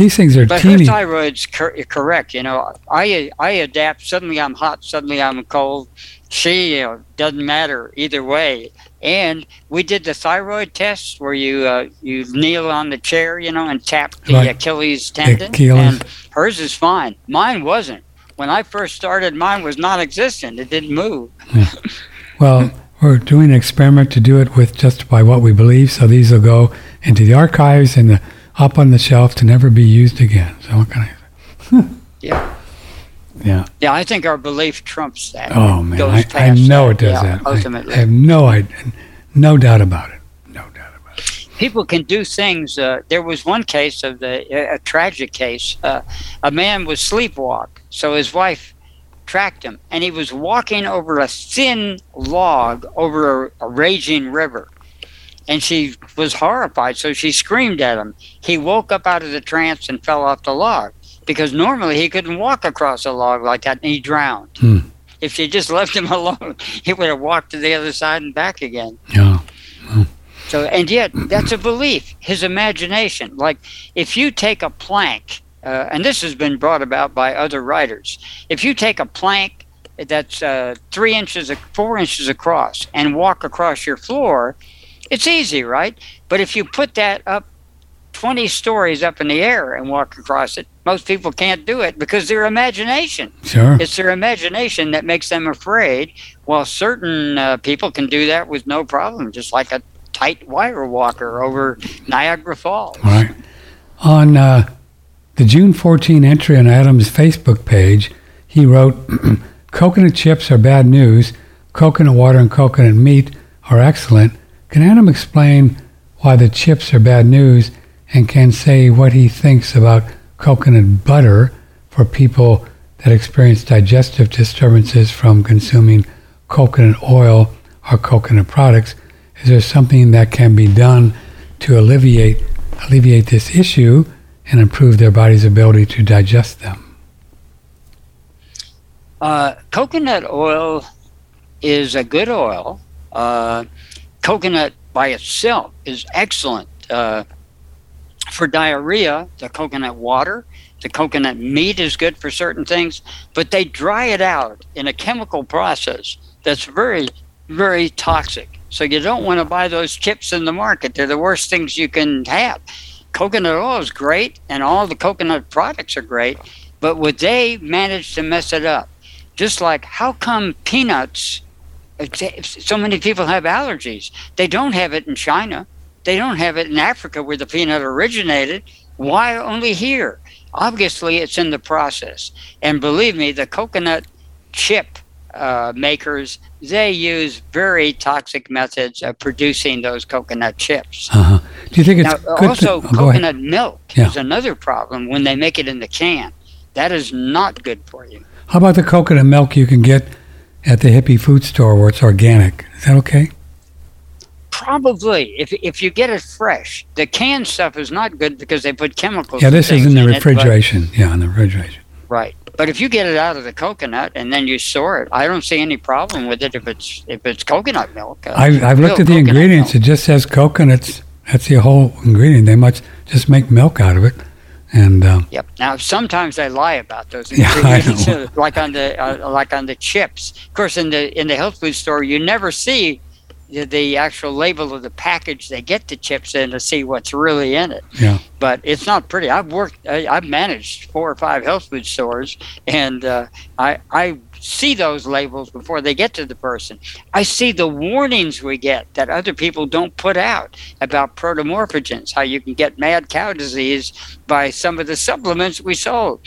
These things are But her teeny. thyroid's cor- correct. You know, I I adapt. Suddenly I'm hot. Suddenly I'm cold. She you know, doesn't matter either way. And we did the thyroid test where you uh, you kneel on the chair, you know, and tap the Right. Achilles tendon. Achilles. And hers is fine. Mine wasn't. When I first started, mine was non-existent. It didn't move. Well, we're doing an experiment to do it with just by what we believe. So these will go into the archives and the, up on the shelf to never be used again. So what can I Yeah. Yeah. Yeah, I think our belief trumps that. Oh man, I, I know that, it does yeah, that. I- Ultimately. I, have no idea, no doubt about it. No doubt about it. people can do things. Uh, there was one case of the a tragic case. Uh, a man was sleepwalk, so his wife tracked him, and he was walking over a thin log over a, a raging river. And she was horrified, so she screamed at him. He woke up out of the trance and fell off the log because normally he couldn't walk across a log like that, and he drowned. Hmm. If she just left him alone, he would have walked to the other side and back again. Yeah. So, and yet, that's a belief, his imagination. Like, if you take a plank, uh, and this has been brought about by other writers, if you take a plank that's uh, three inches, four inches across, and walk across your floor, it's easy, right? But if you put that up 20 stories up in the air and walk across it, most people can't do it because their imagination. Sure. It's their imagination that makes them afraid, while certain uh, people can do that with no problem, just like a tight wire walker over Niagara Falls. All right. On uh, the June 14 entry on Adam's Facebook page, he wrote, "Coconut chips are bad news. Coconut water and coconut meat are excellent. Can Adam explain why the chips are bad news and can say what he thinks about coconut butter for people that experience digestive disturbances from consuming coconut oil or coconut products? Is there something that can be done to alleviate alleviate this issue and improve their body's ability to digest them?" Uh, coconut oil is a good oil. Uh, coconut by itself is excellent uh, for diarrhea. The coconut water, the coconut meat is good for certain things, but they dry it out in a chemical process that's very, very toxic. So you don't want to buy those chips in the market. They're the worst things you can have. Coconut oil is great, and all the coconut products are great, but would they manage to mess it up? Just like how come peanuts? So many people have allergies. They don't have it in China. They don't have it in Africa where the peanut originated. Why only here? Obviously, it's in the process. And believe me, the coconut chip uh, makers they use very toxic methods of producing those coconut chips. Uh-huh. Do you think it's Now, good? also, to, oh, coconut milk Yeah. is another problem when they make it in the can. That is not good for you. How about the coconut milk you can get at the hippie food store where it's organic? Is that okay? Probably, if if you get it fresh, the canned stuff is not good because they put chemicals. Yeah, this is in the it, refrigeration. yeah, in the refrigeration. right, but if you get it out of the coconut and then you store it, I don't see any problem with it if it's if it's coconut milk. uh, I've, I've looked at the ingredients. milk. It just says coconuts. That's the whole ingredient. They must just make milk out of it. And um, Yep. Now sometimes they lie about those Yeah, ingredients, know. like on the uh, like on the chips. Of course, in the in the health food store, you never see the, the actual label of the package they get the chips in to see what's really in it. yeah, But it's not pretty. I've worked. I, I've managed four or five health food stores, and uh, I I see those labels before they get to the person. I see the warnings we get that other people don't put out about protomorphogens, how you can get mad cow disease by some of the supplements we sold.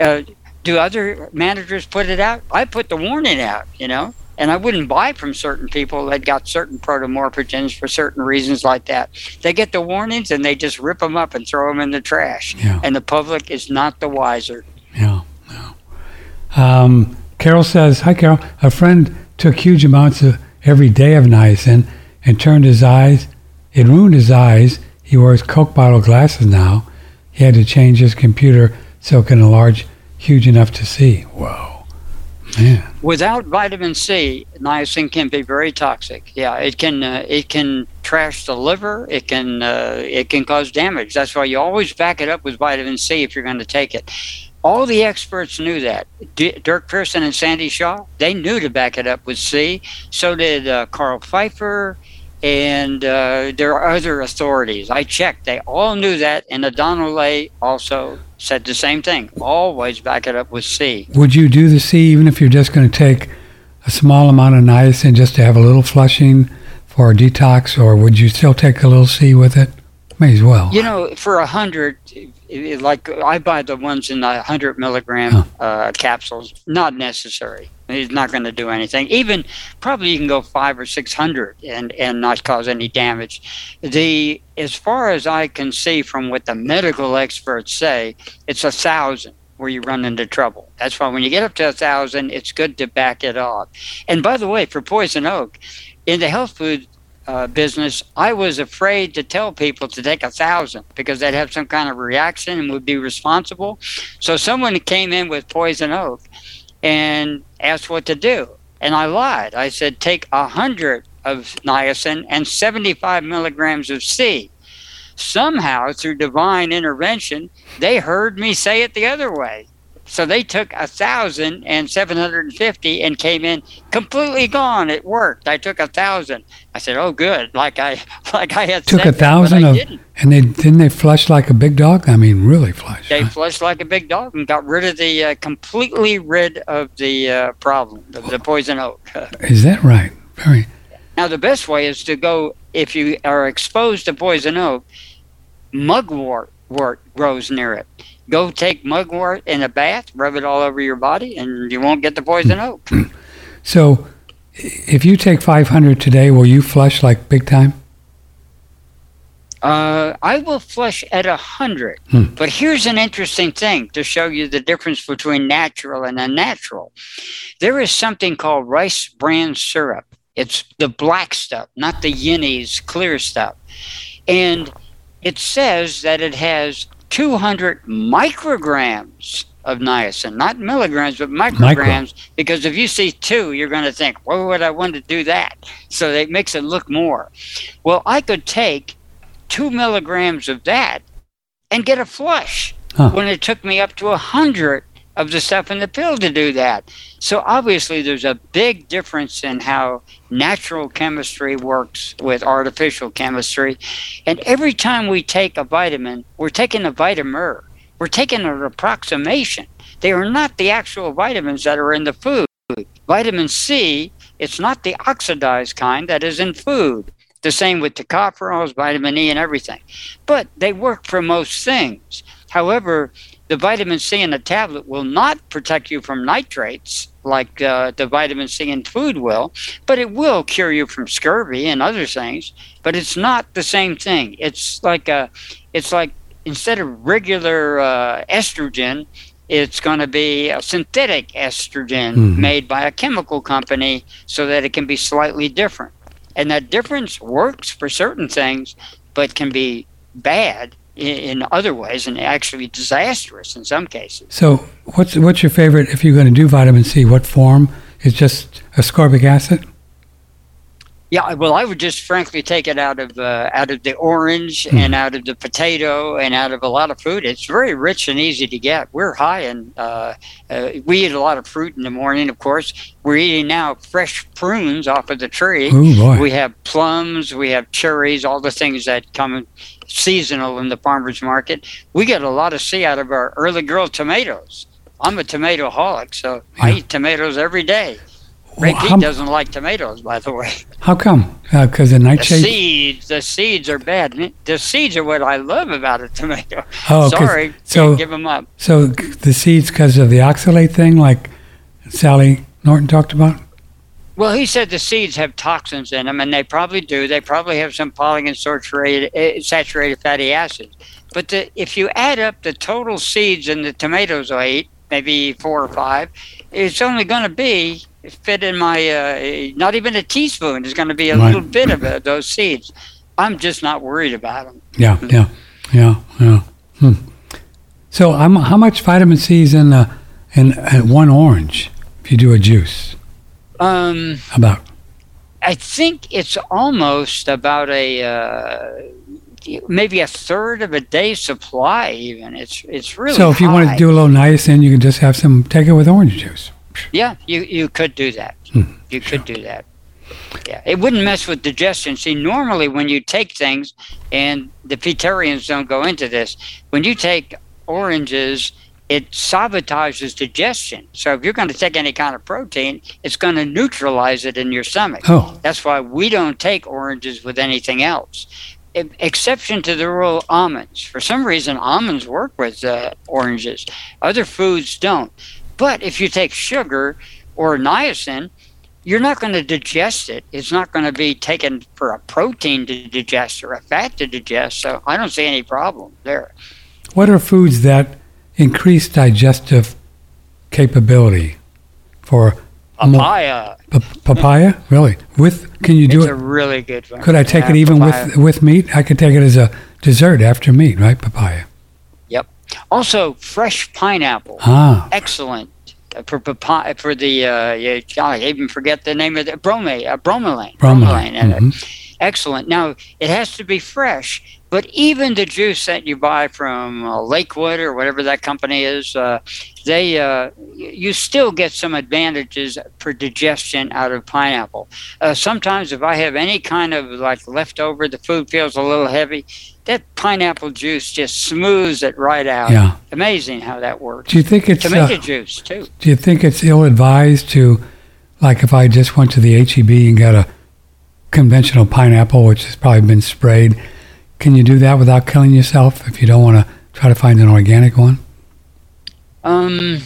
Uh, do other managers put it out? I put the warning out, you know, and I wouldn't buy from certain people that got certain protomorphogens for certain reasons like that. They get the warnings and they just rip them up and throw them in the trash. Yeah. And the public is not the wiser. Yeah, yeah. Um, Carol says, Hi, Carol. A friend took huge amounts of every day of niacin and turned his eyes. It ruined his eyes. He wears Coke bottle glasses now. He had to change his computer so it can enlarge huge enough to see. Whoa, man. Without vitamin C, niacin can be very toxic. Yeah, it can uh, it can trash the liver. It can uh, it can cause damage. That's why you always back it up with vitamin C if you're going to take it. All the experts knew that. D- Dirk Pearson and Sandy Shaw, they knew to back it up with C. So did uh, Carl Pfeiffer, and uh, there are other authorities. I checked; they all knew that, and Adon Lay also said the same thing. Always back it up with C. Would you do the C even if you're just going to take a small amount of niacin just to have a little flushing for a detox, or would you still take a little C with it? May as well. You know, for a hundred, like I buy the ones in the hundred milligram uh, capsules. Not necessary. It's not going to do anything. Even probably you can go five or six hundred and and not cause any damage. The as far as I can see from what the medical experts say, it's a thousand where you run into trouble. That's why when you get up to a thousand, it's good to back it off. And by the way, for poison oak, in the health food uh, business, I was afraid to tell people to take a thousand because they'd have some kind of reaction and would be responsible. So someone came in with poison oak and asked what to do, and I lied. I said take a hundred of niacin and 75 milligrams of C. Somehow, through divine intervention, they heard me say it the other way. So they took a thousand and seven hundred and fifty and came in completely gone. It worked. I took a thousand. I said, "Oh, good." Like I, like I had Took a thousand of, didn't. and they didn't they flush like a big dog? I mean, really flush. They huh? flushed like a big dog and got rid of the uh, completely rid of the uh, problem, the, the poison oak. Is that right? Very. Now, the best way is to go if you are exposed to poison oak. Mugwort wort grows near it. Go take mugwort in a bath, rub it all over your body, and you won't get the poison oak. So, if you take 500 today, will you flush like big time? Uh, I will flush at a hundred, Hmm. but here's an interesting thing to show you the difference between natural and unnatural. There is something called rice bran syrup. It's the black stuff, not the Yinny's clear stuff, and it says that it has 200 micrograms of niacin, not milligrams, but micrograms. Because if you see two, you're going to think, why would I want to do that? So it makes it look more. Well, I could take two milligrams of that and get a flush Huh. when it took me up to a hundred of the stuff in the pill to do that. So obviously there's a big difference in how natural chemistry works with artificial chemistry. And every time we take a vitamin, we're taking a vitamer. We're taking an approximation. They are not the actual vitamins that are in the food. Vitamin C, it's not the oxidized kind that is in food. The same with tocopherols, vitamin E, and everything. But they work for most things. However, the vitamin C in a tablet will not protect you from nitrates like uh, the vitamin C in food will, but it will cure you from scurvy and other things. But it's not the same thing. It's like a, it's like instead of regular uh, estrogen, it's going to be a synthetic estrogen Mhm. made by a chemical company so that it can be slightly different. And that difference works for certain things, but can be bad in, other ways and actually disastrous in some cases. So, what's what's your favorite if you're going to do vitamin C? What form? It's just ascorbic acid. Yeah, well, I would just frankly take it out of uh, out of the orange Hmm. and out of the potato and out of a lot of food. It's very rich and easy to get. We're high in uh, uh, we eat a lot of fruit in the morning. Of course, we're eating now fresh prunes off of the tree. Oh boy! We have plums, we have cherries, all the things that come seasonal in the farmers market. We get a lot of C out of our early girl tomatoes. I'm a tomato holic, so I eat tomatoes every day. Ray Well, doesn't like tomatoes, by the way. How come? Because the The nightshade. seeds, the seeds are bad. The seeds are what I love about a tomato. Oh, Sorry, so- give them up. So the seeds, because of the oxalate thing, like Sally Norton talked about. Well, he said the seeds have toxins in them, and they probably do. They probably have some polyunsaturated eh, saturated fatty acids. But the, if you add up the total seeds in the tomatoes I eat, maybe four or five, it's only going to be fit in my uh, not even a teaspoon. It's going to be a Right. little bit of uh, those seeds. I'm just not worried about them. Yeah, yeah, yeah, yeah. Hmm. So, I'm, how much vitamin C is in uh, in uh, one orange if you do a juice? Um, About I think it's almost about a uh, maybe a third of a day's supply. Even it's it's really so if you want to do a little niacin, you can just have some take it with orange juice. Yeah, you you could do that. Hmm, You could do that. Yeah, it wouldn't mess with digestion. See, normally when you take things, and the Peatarians don't go into this, when you take oranges, it sabotages digestion. So if you're going to take any kind of protein, it's going to neutralize it in your stomach. Oh, That's why we don't take oranges with anything else. Exception to the rule, almonds. For some reason, almonds work with uh, oranges. Other foods don't. But if you take sugar or niacin, you're not going to digest it. It's not going to be taken for a protein to digest or a fat to digest. So I don't see any problem there. what are foods that increase digestive capability for mo- Papaya, pa- papaya? Really? With can you do it's it? a really good one. Could I take Yeah, it even papaya. with with meat? I could take it as a dessert after meat, right? Papaya. Yep. Also, fresh pineapple. Ah, excellent uh, for papi- for the uh, yeah, I even forget the name of the brome uh, bromelain bromelain. in it. mhm. excellent now it has to be fresh but even the juice that you buy from uh, Lakewood or whatever that company is uh, they uh, you still get some advantages for digestion out of pineapple uh, sometimes if I have any kind of like leftover the food feels a little heavy that pineapple juice just smooths it right out Yeah. amazing how that works Do you think it's tomato uh, juice too. Do you think it's ill advised to, like, if I just went to the HEB and got a conventional pineapple, which has probably been sprayed, can you do that without killing yourself if you don't want to try to find an organic one? Um,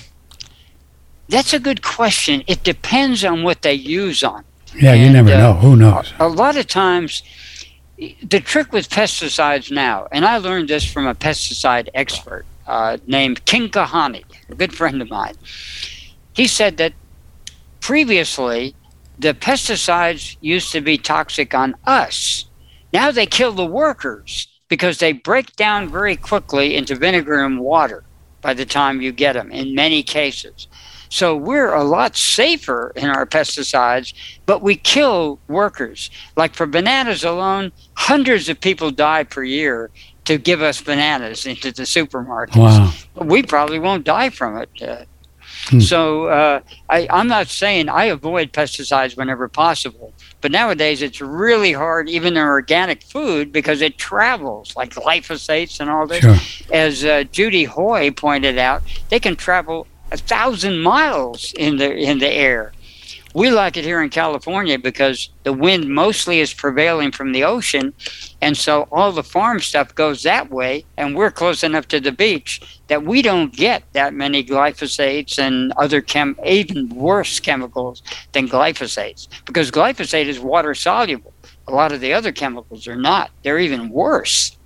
that's a good question. It depends on what they use on. Yeah, you never uh, know. Who knows? A lot of times, the trick with pesticides now, and I learned this from a pesticide expert uh, named King Kahani, a good friend of mine. He said that previously the pesticides used to be toxic on us. Now they kill the workers because they break down very quickly into vinegar and water by the time you get them in many cases. So we're a lot safer in our pesticides, but we kill workers. Like for bananas alone, hundreds of people die per year to give us bananas into the supermarkets. Wow. We probably won't die from it. Uh, Hmm. So uh, I, I'm not saying I avoid pesticides whenever possible, but nowadays it's really hard, even in organic food, because it travels like glyphosates and all this Sure. as uh, Judy Hoy pointed out, they can travel a thousand miles in the in the air. We like it here in California because the wind mostly is prevailing from the ocean, and so all the farm stuff goes that way, and we're close enough to the beach that we don't get that many glyphosates and other chem even worse chemicals than glyphosates because glyphosate is water soluble. A lot of the other chemicals are not. They're even worse.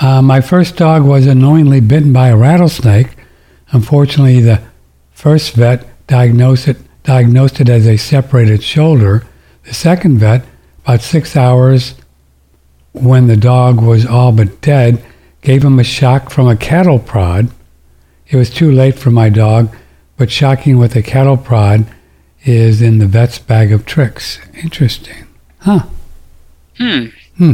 Uh, my first dog was unknowingly bitten by a rattlesnake. Unfortunately, the first vet diagnosed it, diagnosed it as a separated shoulder. The second vet, about six hours when the dog was all but dead, gave him a shock from a cattle prod. It was too late for my dog, but shocking with a cattle prod is in the vet's bag of tricks. Interesting. Huh. Hmm. Hmm.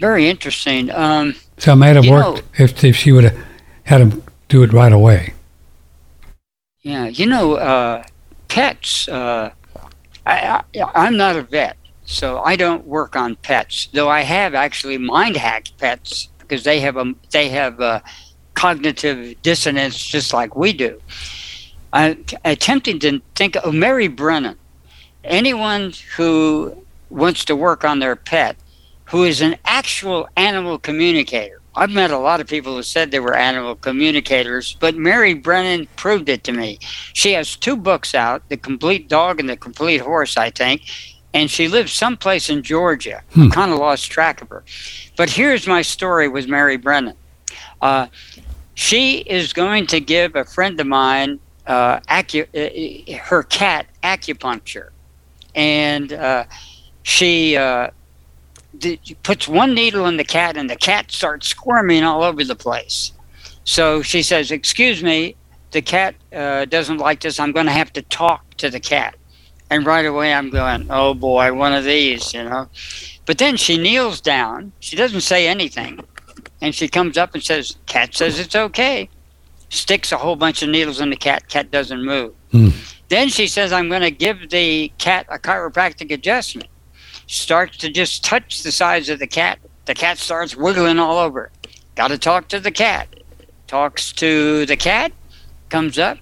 Very interesting. Um, So it might have worked if, if she would have had him do it right away. Yeah, you know, uh, pets. Uh, I, I, I'm not a vet, so I don't work on pets. Though I have actually mind hacked pets because they have a they have uh, cognitive dissonance just like we do. I'm attempting to think of Mary Brennan. Anyone who wants to work on their pet who is an actual animal communicator. I've met a lot of people who said they were animal communicators, but Mary Brennan proved it to me. She has two books out The Complete Dog and The Complete Horse, I think, and she lives someplace in Georgia. Hmm. Kind of lost track of her. But here's my story with Mary Brennan. Uh, she is going to give a friend of mine uh, acu- uh, her cat acupuncture, and uh, she uh, puts one needle in the cat, and the cat starts squirming all over the place. So she says, "Excuse me, the cat uh, doesn't like this. I'm going to have to talk to the cat." And right away, I'm going, "Oh boy, one of these," you know. But then she kneels down. She doesn't say anything, and she comes up and says, "Cat says it's okay." Sticks a whole bunch of needles in the cat. Cat doesn't move. Mm. Then she says, "I'm going to give the cat a chiropractic adjustment." Starts to just touch the sides of the cat. The cat starts wiggling all over. Got to talk to the cat. Talks to the cat, comes up,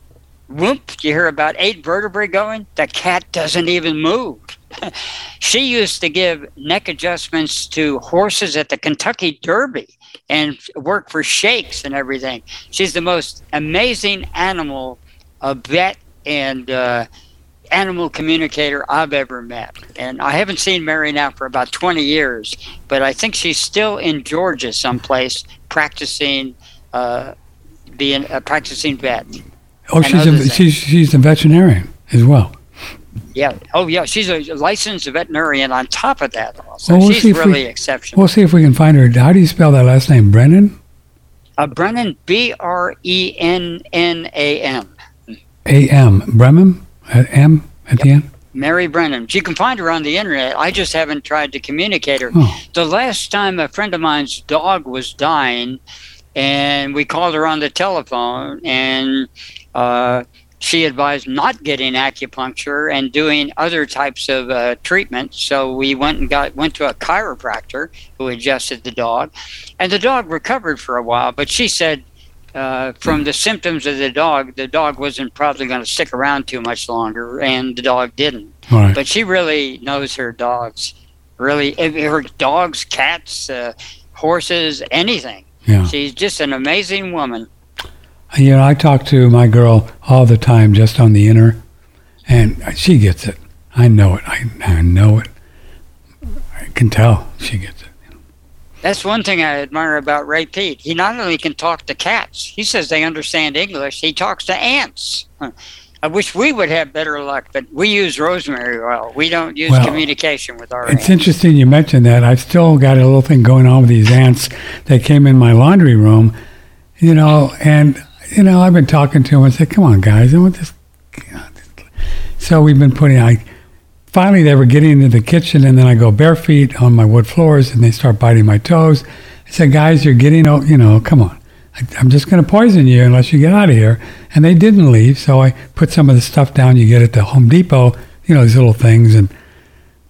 whoop, you hear about eight vertebrae going. The cat doesn't even move. she used to give neck adjustments to horses at the Kentucky Derby and work for shakes and everything. She's the most amazing animal, a vet, and uh, animal communicator I've ever met. And I haven't seen Mary now for about 20 years, but I think she's still in Georgia someplace practicing uh, being a practicing vet. Oh, she's a, she's she's a veterinarian as well. Yeah. Oh, yeah. She's a licensed veterinarian on top of that. Also. Well, we'll she's really we, exceptional. We'll see if we can find her. How do you spell that last name? Brennan? Uh, Brennan, B R E N N A M. A M. Bremen? M at yep. the end? Mary Brennan. You can find her on the internet. I just haven't tried to communicate her. Oh. The last time a friend of mine's dog was dying, and we called her on the telephone, and uh, she advised not getting acupuncture and doing other types of uh, treatment. So we went and got went to a chiropractor who adjusted the dog, and the dog recovered for a while. But she said uh, from the symptoms of the dog, the dog wasn't probably going to stick around too much longer, and the dog didn't. Right. But she really knows her dogs. Really, her dogs, cats, uh, horses, anything. Yeah. She's just an amazing woman. You know, I talk to my girl all the time just on the inner, and she gets it. I know it. I, I know it. I can tell she gets it. That's one thing I admire about Ray Peat. He not only can talk to cats, he says they understand English, he talks to ants. I wish we would have better luck, but we use rosemary oil. We don't use well, communication with our It's ants. interesting you mentioned that. I've still got a little thing going on with these ants that came in my laundry room, you know, and, you know, I've been talking to them and said, come on, guys, I want this. So we've been putting, I finally they were getting into the kitchen and then I go bare feet on my wood floors and they start biting my toes. I said, guys, you're getting, oh, you know, come on. I, I'm just going to poison you unless you get out of here. And they didn't leave. So I put some of the stuff down you get at the Home Depot, you know, these little things. And,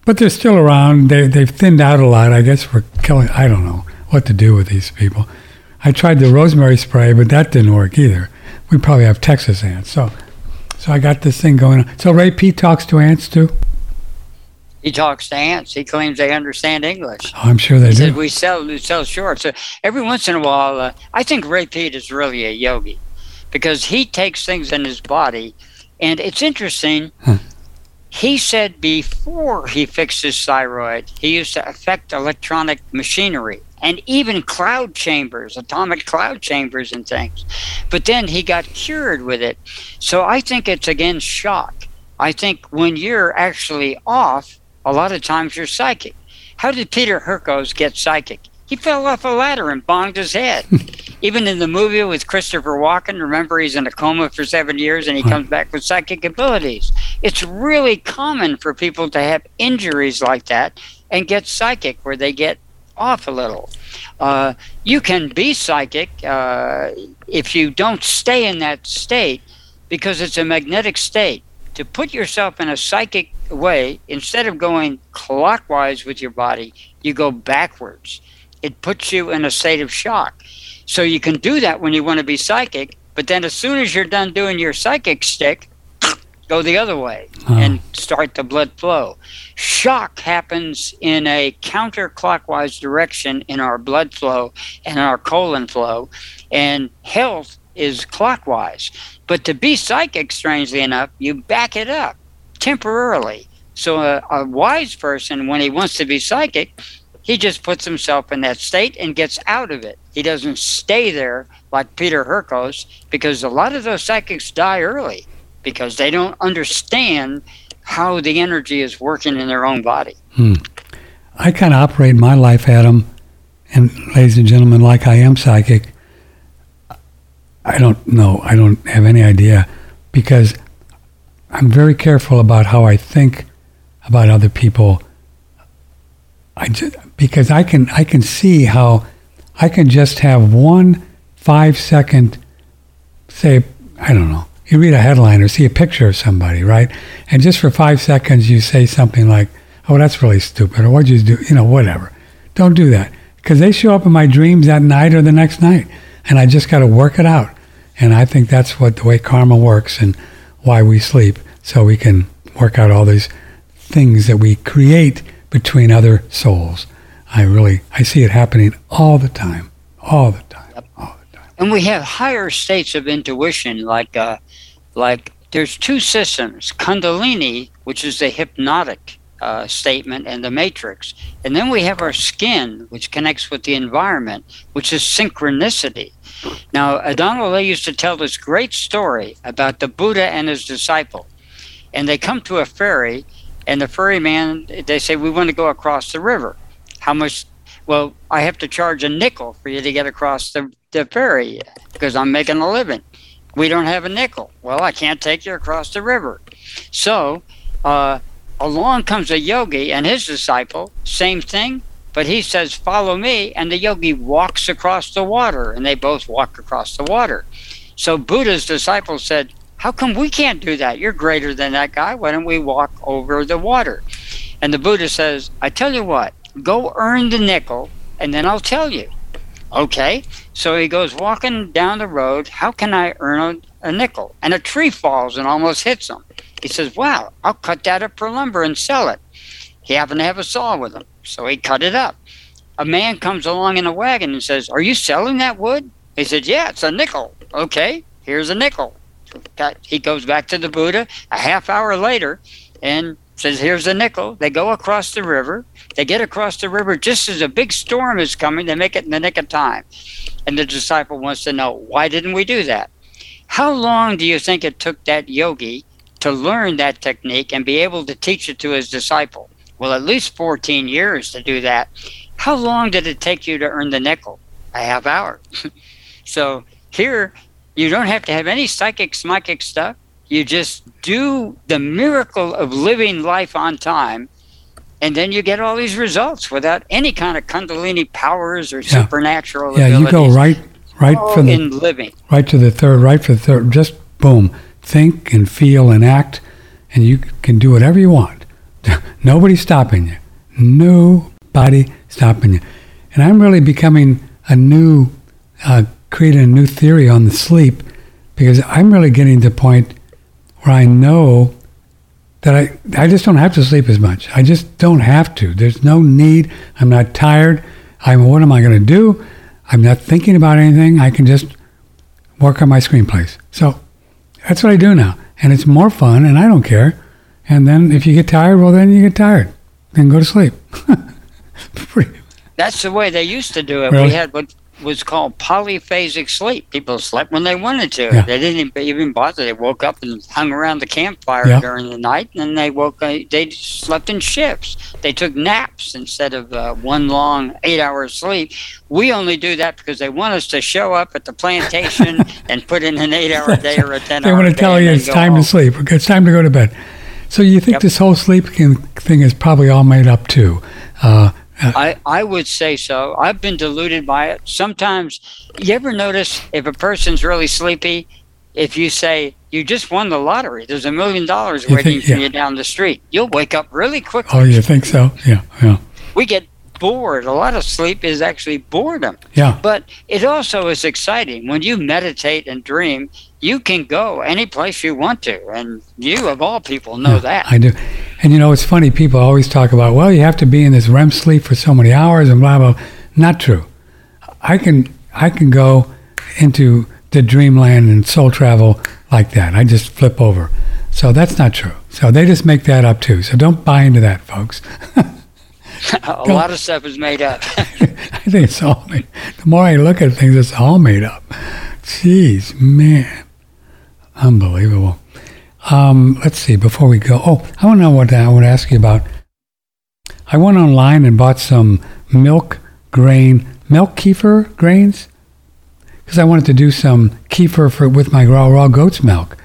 but they're still around. They, they've thinned out a lot, I guess, for killing, I don't know what to do with these people. I tried the rosemary spray, but that didn't work either. We probably have Texas ants. So, so I got this thing going on. So Ray Peat talks to ants too? He talks to ants. He claims they understand English. Oh, I'm sure they he do. Said we sell we sell short. So every once in a while, uh, I think Ray Peat is really a yogi because he takes things in his body, and it's interesting. Huh. He said before he fixed his thyroid, he used to affect electronic machinery and even cloud chambers, atomic cloud chambers, and things. But then he got cured with it. So I think it's again shock. I think when you're actually off, a lot of times you're psychic. How did Peter Hurkos get psychic? He fell off a ladder and bonged his head. Even in the movie with Christopher Walken, remember he's in a coma for seven years and he comes back with psychic abilities. It's really common for people to have injuries like that and get psychic where they get off a little. Uh, you can be psychic uh, if you don't stay in that state because it's a magnetic state. To put yourself in a psychic way, instead of going clockwise with your body, you go backwards. it puts you in a state of shock. So you can do that when you want to be psychic, but then as soon as you're done doing your psychic stick, go the other way Oh. and start the blood flow. Shock happens in a counterclockwise direction in our blood flow and our colon flow, and health is clockwise. But to be psychic, strangely enough, you back it up temporarily. So a, a wise person, when he wants to be psychic, he just puts himself in that state and gets out of it. He doesn't stay there like Peter Hurkos because a lot of those psychics die early because they don't understand how the energy is working in their own body. Hmm. I kind of operate my life, Adam, and ladies and gentlemen, like I am psychic. I don't know. I don't have any idea because I'm very careful about how I think about other people. I just, because I can I can see how I can just have one five second say I don't know. You read a headline or see a picture of somebody, right? And just for five seconds you say something like, "Oh, that's really stupid," or "What'd you do?" You know, whatever. Don't do that because they show up in my dreams that night or the next night, and I just got to work it out. And I think that's what the way karma works and why we sleep, so we can work out all these things that we create between other souls. I really I see it happening all the time, all the time, all the time. and we have higher states of intuition like uh, like there's two systems kundalini which is the hypnotic uh, statement and the matrix. And then we have our skin which connects with the environment which is synchronicity. Now Donald Lay used to tell this great story about the buddha and his disciple. And they come to a ferry and the ferryman they say we want to go across the river. How much well i have to charge a nickel for you to get across the, the ferry because i'm making a living. We don't have a nickel. Well i can't take you across the river. So uh, along comes a yogi and his disciple same thing but he says follow me and the yogi walks across the water and they both walk across the water. So buddha's disciple said how come we can't do that? You're greater than that guy. Why don't we walk over the water? And the buddha says i tell you what go earn the nickel and then i'll tell you. Okay so he goes walking down the road. How can i earn a, a nickel? And a tree falls and almost hits him he says wow i'll cut that up for lumber and sell it. He happened to have a saw with him so he cut it up. A man comes along in a wagon and says are you selling that wood? He said yeah it's a nickel. Okay here's a nickel. He goes back to the buddha a half hour later and says here's a nickel. They go across the river. They get across the river just as a big storm is coming. They make it in the nick of time. And the disciple wants to know why didn't we do that? How long do you think it took that yogi to learn that technique and be able to teach it to his disciple well at least 14 years to do that how long did it take you to earn the nickel a half hour so here you don't have to have any psychic smichic stuff you just do the miracle of living life on time and then you get all these results without any kind of kundalini powers or Yeah. supernatural Yeah, you go abilities. right right oh. All for the living right to the third, right for the third. Just boom, think and feel and act, and you can do whatever you want. Nobody's stopping you. Nobody stopping you. And I'm really becoming a new, uh, creating a new theory on the sleep because I'm really getting to the point where I know that I, I just don't have to sleep as much. I just don't have to. There's no need. I'm not tired. I'm, what am I going to do? I'm not thinking about anything. I can just work on my screenplays. So that's what I do now. And it's more fun, and I don't care. And then if you get tired, well, then you get tired. Then go to sleep. Pretty- that's the way they used to do it Really? we had what was called polyphasic sleep people slept when they wanted to Yeah. they didn't even bother they woke up and hung around the campfire Yeah. during the night and then they woke they slept in shifts they took naps instead of uh, one long eight hour sleep we only do that because they want us to show up at the plantation and put in an eight hour day or a ten-hour. they want to tell you it's time home. to sleep. It's time to go to bed. So you think Yep. this whole sleep thing thing is probably all made up too? Uh, I, I would say so. I've been deluded by it. Sometimes, you ever notice if a person's really sleepy, if you say you just won the lottery, there's a million dollars waiting think- for yeah. you down the street, you'll wake up really quickly. oh, you think so? Yeah, yeah. We get bored. A lot of sleep is actually boredom. Yeah. But it also is exciting. When you meditate and dream, you can go any place you want to. And you, of all people, know Yeah, that. I do. And you know, it's funny. People always talk about, well, you have to be in this REM sleep for so many hours and blah blah. Not true. I can I can go into the dreamland and soul travel like that. I just flip over. So that's not true. So they just make that up too. So don't buy into that, folks. a lot of stuff is made up. I think it's all made. The more I look at things, it's all made up. Jeez, man, unbelievable. Um, let's see. Before we go, oh, I want to know what I want to ask you about. I went online and bought some milk grain, milk kefir grains, because I wanted to do some kefir for with my raw raw goat's milk.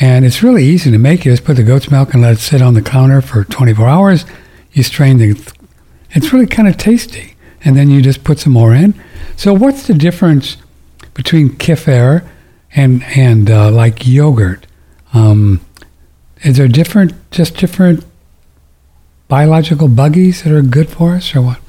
And it's really easy to make. You just put the goat's milk and let it sit on the counter for 24 hours. You strain the. It's really kind of tasty, and then you just put some more in. So, what's the difference between kefir and and uh, like yogurt? Um, is there different, just different biological buggies that are good for us, or what?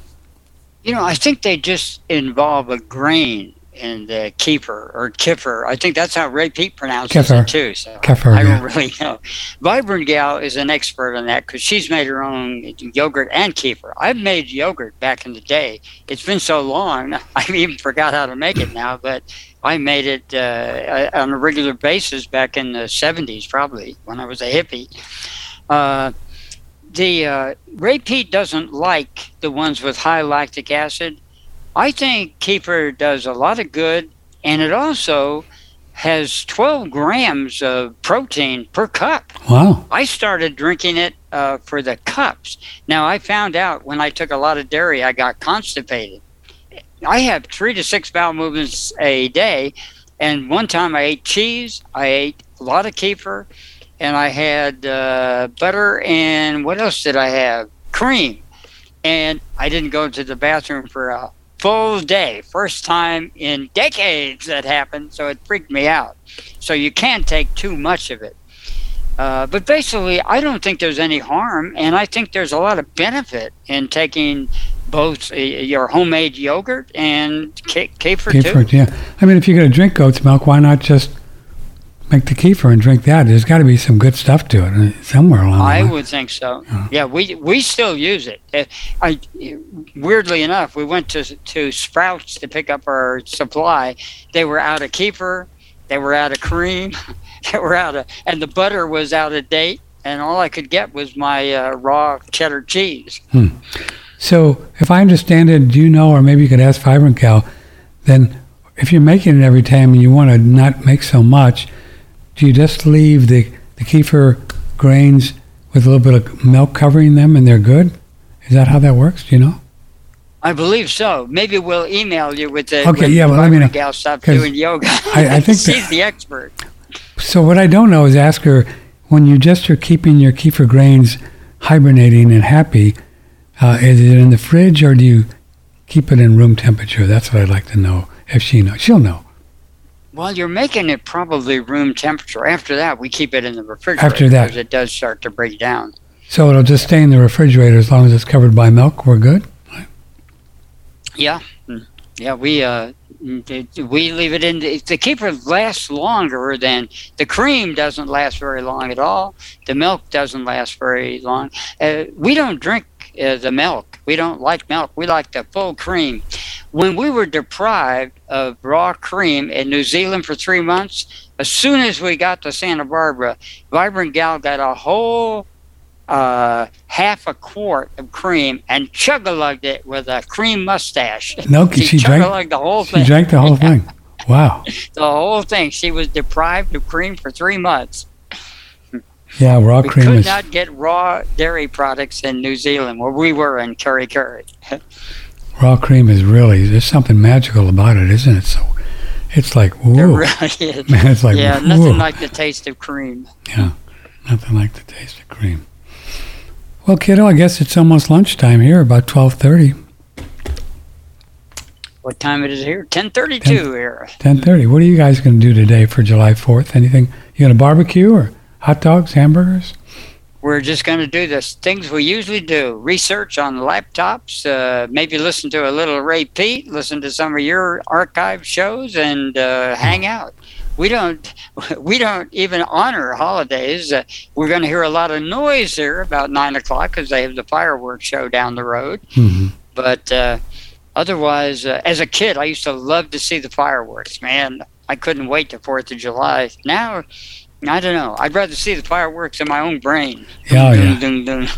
You know, I think they just involve a grain in the keeper or kiffer. I think that's how Ray Peat pronounces Kefir. it too. So Kefir, I don't really know. Vibrant Gal is an expert on that because she's made her own yogurt and kefir. I've made yogurt back in the day. It's been so long, I even forgot how to make it now. But I made it uh, on a regular basis back in the 70s, probably when I was a hippie. Uh, the uh, Ray Peat doesn't like the ones with high lactic acid. I think kefir does a lot of good, and it also has 12 grams of protein per cup. Wow. I started drinking it uh, for the cups. Now, I found out when I took a lot of dairy, I got constipated. I have three to six bowel movements a day, and one time I ate cheese, I ate a lot of kefir, and I had uh, butter and what else did I have? Cream. And I didn't go to the bathroom for a full day. First time in decades that happened, so it freaked me out. So you can't take too much of it. Uh, but basically, I don't think there's any harm, and I think there's a lot of benefit in taking both uh, your homemade yogurt and ke- kefir, too. Kefir, yeah. I mean, if you're going to drink goat's milk, why not just make the kefir and drink that? There's got to be some good stuff to it uh, somewhere along the I would think so. Yeah, we we still use it. Uh, I weirdly enough, we went to to Sprouts to pick up our supply. They were out of kefir, they were out of cream, they were out of, and the butter was out of date. And all I could get was my uh, raw cheddar cheese. So, if I understand it, do you know, or maybe you could ask Vibrant Gal, then if you're making it every time and you want to not make so much, do you just leave the, the kefir grains with a little bit of milk covering them and they're good? Is that how that works? Do you know? I believe so. Maybe we'll email you with the Okay, with yeah, well, let me Vibrant know, gal 'cause doing yoga. I- I think that- she's the expert. So, what I don't know is ask her when you just are keeping your kefir grains hibernating and happy, uh, is it in the fridge or do you keep it in room temperature? That's what I'd like to know. If she knows, she'll know. Well, you're making it probably room temperature. After that, we keep it in the refrigerator. After that. because it does start to break down. So it'll just stay in the refrigerator as long as it's covered by milk. We're good. Yeah, Mm. yeah. We uh, mm, we leave it in. The, the kefir lasts longer than the cream doesn't last very long at all. The milk doesn't last very long. Uh, we don't drink uh, the milk. We don't like milk. We like the full cream. When we were deprived of raw cream in New Zealand for three months, as soon as we got to Santa Barbara, Vibrant Gal got a whole uh, half a quart of cream and chug-a-lugged it with a cream mustache. No, she, she drank- the whole thing. She drank the whole thing. Wow. The whole thing. She was deprived of cream for three months. Yeah, raw We cream could is. not get raw dairy products in New Zealand, where we were in Kerikeri. Raw cream is really. There's something magical about it, isn't it? So, it's like whoa. really. Man, it's like yeah, whoa. nothing like the taste of cream. Yeah, nothing like the taste of cream. Well, kiddo, I guess it's almost lunchtime here, about twelve thirty. What time it is here? 1032 here. Ten thirty. What are you guys going to do today for July Fourth? Anything? You going to barbecue or hot dogs, hamburgers? we're just going to do the things we usually do research on laptops, uh, maybe listen to a little Ray Peat, listen to some of your archive shows, and uh, hang out. We don't, we don't even honor holidays. Uh, we're going to hear a lot of noise here about nine o'clock because they have the fireworks show down the road. hmm But uh, otherwise, uh, as a kid, I used to love to see the fireworks. Man, I couldn't wait to Fourth of July. Now, I don't know. I'd rather see the fireworks in my own brain. Yeah, oh, Dun, yeah. dun, dun.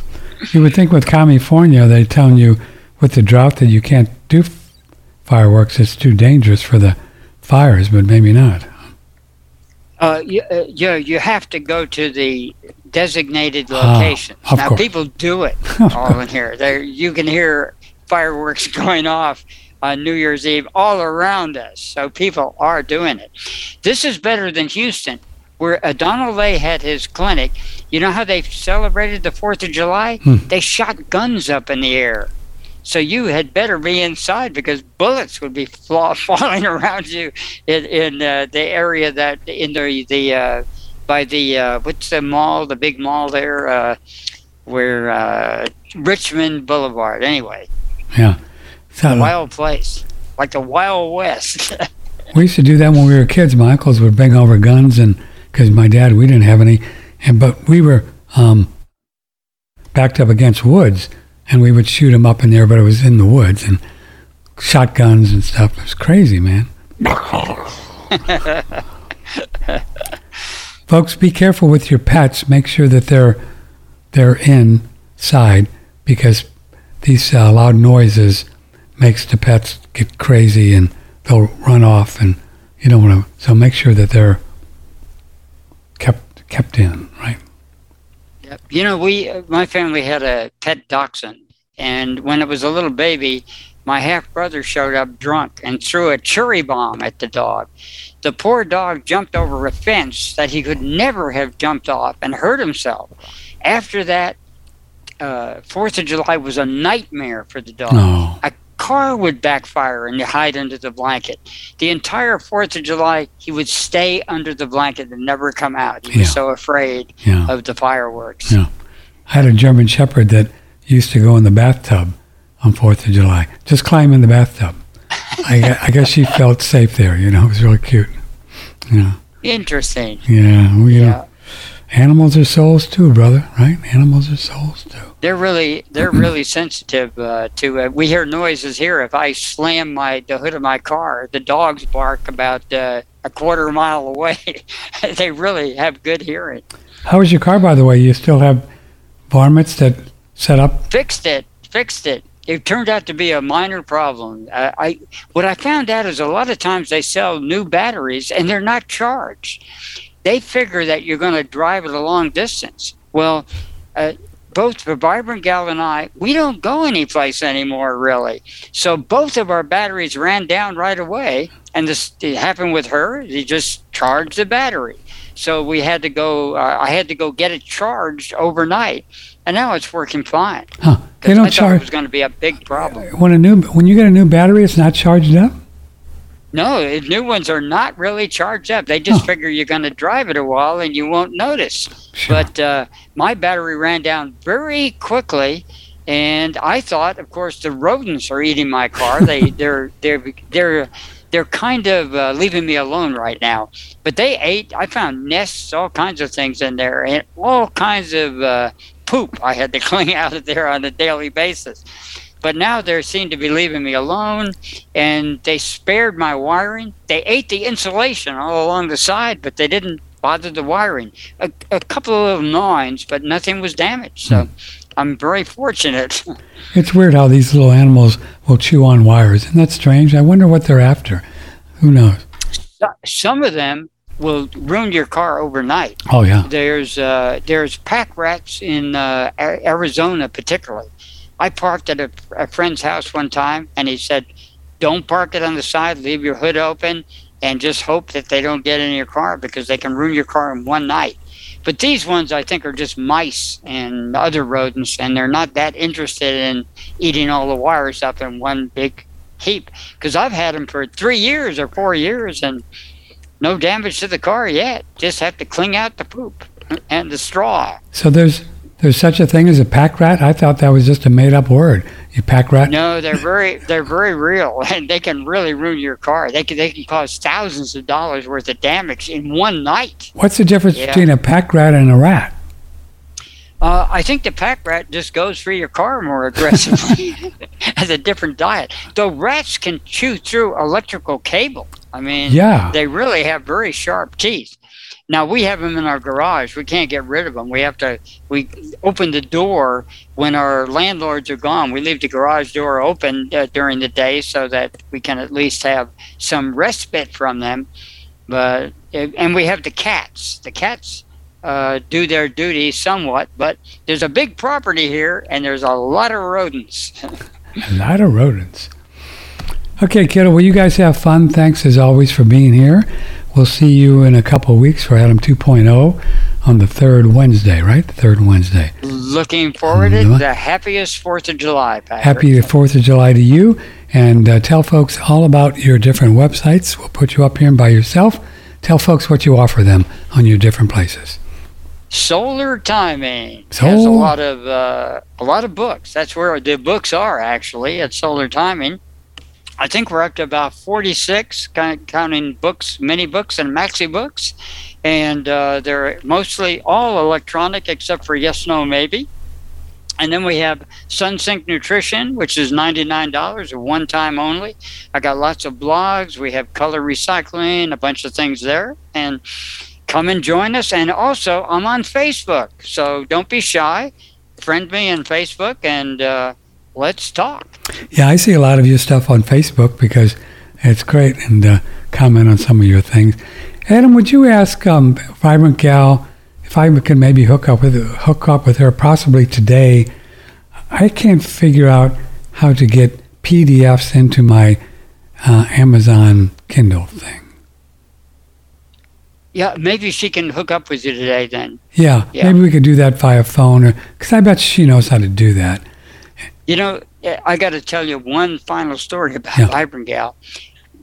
You would think with California, they're telling you with the drought that you can't do fireworks. It's too dangerous for the fires, but maybe not. Uh, you, uh, you, you have to go to the designated Ah, locations. of now, course. people do it all in here. There, you can hear fireworks going off on New Year's Eve all around us. So people are doing it. This is better than Houston, where Donald Lay had his clinic. You know how they celebrated the Fourth of July? Hmm. They shot guns up in the air. So you had better be inside because bullets would be fla- falling around you in, in uh, the area that in the the uh, by the uh, what's the mall, the big mall there, uh, where uh, Richmond Boulevard. Anyway, Yeah. So a wild place, like the Wild West. we used to do that when we were kids. My uncles would bring over guns, and because my dad, we didn't have any, and but we were um, backed up against woods, and we would shoot them up in there, but it was in the woods and shotguns and stuff. It was crazy, man. Folks, be careful with your pets. Make sure that they're they're inside because these uh, loud noises makes the pets get crazy and they'll run off, and you don't want to. So make sure that they're kept in, right? Yep. You know, we my family had a pet dachshund, and when it was a little baby, my half brother showed up drunk and threw a cherry bomb at the dog. The poor dog jumped over a fence that he could never have jumped off and hurt himself. After that, uh, Fourth of July was a nightmare for the dog. No. A car would backfire and you hide under the blanket. The entire Fourth of July, he would stay under the blanket and never come out. He was so afraid Yeah. of the fireworks. Yeah. I had a German Shepherd that used to go in the bathtub on Fourth of July. Just climb in the bathtub. I, I guess she felt safe there. You know, it was really cute. Yeah. Interesting. Yeah. We, Yeah. Animals are souls too, brother. Right? Animals are souls too. They're really they're really sensitive uh, to. Uh, we hear noises here. If I slam my the hood of my car, the dogs bark about uh, a quarter mile away. they really have good hearing. How is your car, by the way? You still have varmints that set up? Fixed it. Fixed it. It turned out to be a minor problem. Uh, I what I found out is a lot of times they sell new batteries and they're not charged. They figure that you're going to drive it a long distance. Well, uh, both the Vibrant Gal and I, we don't go anyplace anymore, really. So both of our batteries ran down right away, and this it happened with her. He just charged the battery. So we had to go. Uh, I had to go get it charged overnight, and now it's working fine. Huh? They don't I thought it charge was going to be a big problem. when a new when you get a new battery. It's not charged up. No, the new ones are not really charged up. They just Huh. figure you're going to drive it a while and you won't notice. Sure. But uh, my battery ran down very quickly, and I thought, of course, the rodents are eating my car. They they're they're they're they're kind of uh, leaving me alone right now. But they ate. I found nests, all kinds of things in there, and all kinds of uh, poop I had to clean out of there on a daily basis. But now they seem to be leaving me alone, and they spared my wiring. They ate the insulation all along the side, but they didn't bother the wiring. A, a couple of little gnawings, but nothing was damaged. So I'm very fortunate. It's weird how these little animals will chew on wires. Isn't that strange? I wonder what they're after. Who knows? So- Some of them will ruin your car overnight. Oh yeah. There's uh, there's pack rats in uh, Arizona, particularly. I parked at a, a friend's house one time, and he said, "Don't park it on the side. Leave your hood open, and just hope that they don't get in your car because they can ruin your car in one night." But these ones, I think, are just mice and other rodents, and they're not that interested in eating all the wires up in one big heap. Because I've had them for three years or four years, and no damage to the car yet. Just have to clean out the poop and the straw. So there's There's such a thing as a pack rat. I thought that was just a made-up word. You pack rat. No, they're very they're very real, and they can really ruin your car. They can they can cause thousands of dollars worth of damage in one night. What's the difference Yeah. between a pack rat and a rat? Uh, I think the pack rat just goes for your car more aggressively, has a different diet. Though rats can chew through electrical cable. I mean, Yeah. they really have very sharp teeth. Now we have them in our garage. We can't get rid of them. We have to. We open the door when our landlords are gone. We leave the garage door open uh, during the day so that we can at least have some respite from them. But and we have the cats. The cats uh, do their duty somewhat, but there's a big property here and there's a lot of rodents. A lot of rodents. Okay, kiddo. Well, you guys have fun. Thanks as always for being here. We'll see you in a couple of weeks for Adam 2.0 on the third Wednesday, right? The third Wednesday. Looking forward to Mhm. the happiest Fourth of July, Patrick. Happy Fourth of July to you, and uh, tell folks all about your different websites. We'll put you up here by yourself. Tell folks what you offer them on your different places. Solar Timing has a lot of uh, a lot of books. That's where the books are actually at Solar Timing. I think we're up to about 46, counting books, mini books, and maxi books, and uh, they're mostly all electronic except for Yes, No, Maybe. And then we have SunSync Nutrition, which is $99, a one time only. I got lots of blogs. We have color recycling, a bunch of things there. And come and join us. And also, I'm on Facebook. So don't be shy. Friend me on Facebook and uh, let's talk. Yeah, I see a lot of your stuff on Facebook because it's great and uh, comment on some of your things. Adam, would you ask um, Vibrant Gal if I could maybe hook up with hook up with her possibly today? I can't figure out how to get PDFs into my uh, Amazon Kindle thing. Yeah, maybe she can hook up with you today then. Yeah, Yeah. maybe we could do that via phone, or because I bet she knows how to do that. You know, I got to tell you one final story about Yeah.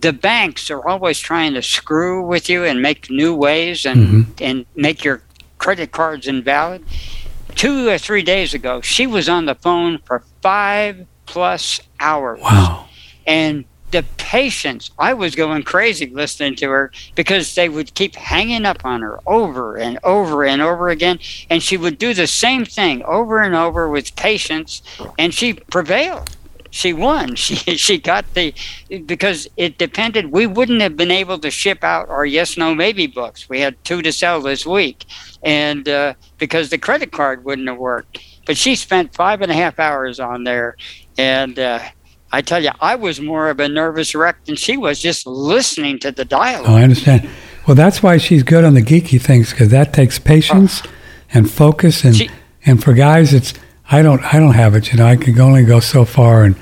The banks are always trying to screw with you and make new ways and Mm-hmm. and make your credit cards invalid. Two or three days ago, she was on the phone for five plus hours. Wow. And the patience, I was going crazy listening to her because they would keep hanging up on her over and over and over again. And she would do the same thing over and over with patience, and she prevailed. She won. She she got the because it depended. We wouldn't have been able to ship out our yes no maybe books. We had two to sell this week, and uh, because the credit card wouldn't have worked. But she spent five and a half hours on there, and uh, I tell you, I was more of a nervous wreck than she was just listening to the dialogue. Oh, I understand. Well, that's why she's good on the geeky things because that takes patience ah. and focus. And She- and for guys, it's I don't I don't have it. You know, I can only go so far, and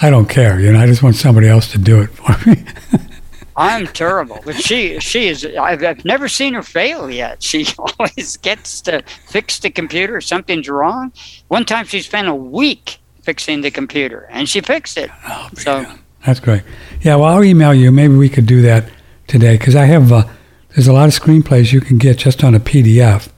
I don't care. You know, I just want somebody else to do it for me. I'm terrible, but she she is. I've, I've never seen her fail yet. She always gets to fix the computer. Something's wrong. One time she spent a week fixing the computer, and she fixed it. so That's great. Yeah, well, I'll email you. Maybe we could do that today because I have uh, there's a lot of screenplays you can get just on a PDF,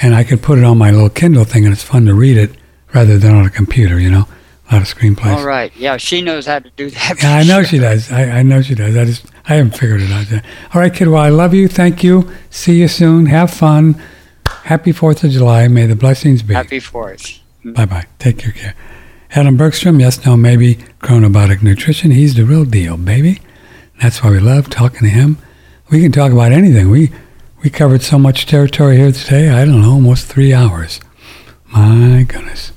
and I could put it on my little Kindle thing, and it's fun to read it rather than on a computer. You know, a lot of screenplays. all right, yeah, she knows how to do that. Yeah, I know she does. I, I know she does. I just I haven't figured it out yet. All right, kid. Well, I love you. Thank you. See you soon. Have fun. Happy Fourth of July. May the blessings be. Happy Fourth. Mm-hmm. Bye bye. Take your care. Adam Bergstrom, yes, no, maybe, Chronobiotic Nutrition. He's the real deal, baby. That's why we love talking to him. We can talk about anything. We we covered so much territory here today. I don't know, almost three hours. My goodness.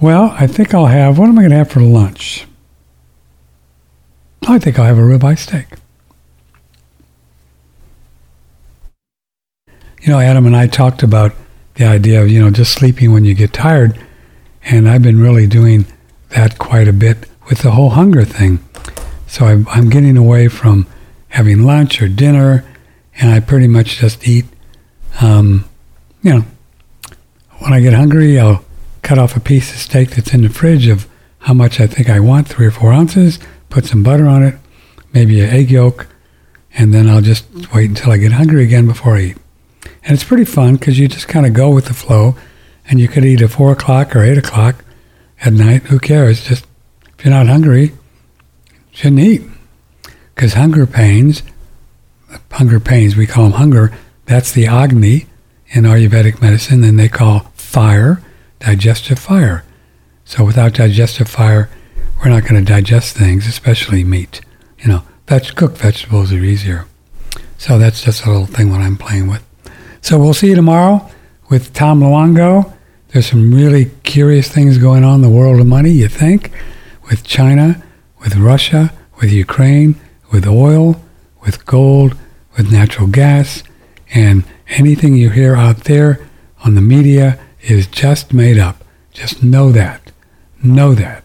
Well, I think I'll have. What am I going to have for lunch? I think I'll have a ribeye steak. You know, Adam and I talked about the idea of you know just sleeping when you get tired, and I've been really doing that quite a bit with the whole hunger thing. So I'm, I'm getting away from having lunch or dinner, and I pretty much just eat. Um, you know, when I get hungry, I'll cut off a piece of steak that's in the fridge of how much I think I want, three or four ounces, put some butter on it, maybe an egg yolk, and then I'll just wait until I get hungry again before I eat. And it's pretty fun because you just kind of go with the flow and you could eat at 4 o'clock or 8 o'clock at night. Who cares? Just if you're not hungry, shouldn't eat. Because hunger pains, hunger pains, we call them hunger, that's the Agni in Ayurvedic medicine, and they call fire digestive fire. So without digestive fire, we're not going to digest things, especially meat. You know, veg- cooked vegetables are easier. So that's just a little thing what I'm playing with. So we'll see you tomorrow with Tom Luongo. There's some really curious things going on in the world of money, you think, with China, with Russia, with Ukraine, with oil, with gold, with natural gas, and anything you hear out there on the media is just made up. Just know that. Know that.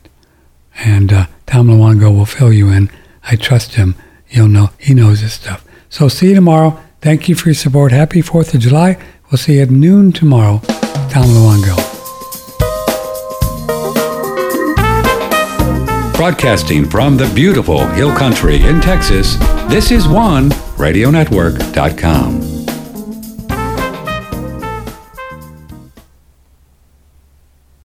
And uh, Tom Luongo will fill you in. I trust him. You'll know he knows his stuff. So see you tomorrow. Thank you for your support. Happy 4th of July. We'll see you at noon tomorrow. Tom Luongo. Broadcasting from the beautiful Hill Country in Texas, this is one radionetwork.com.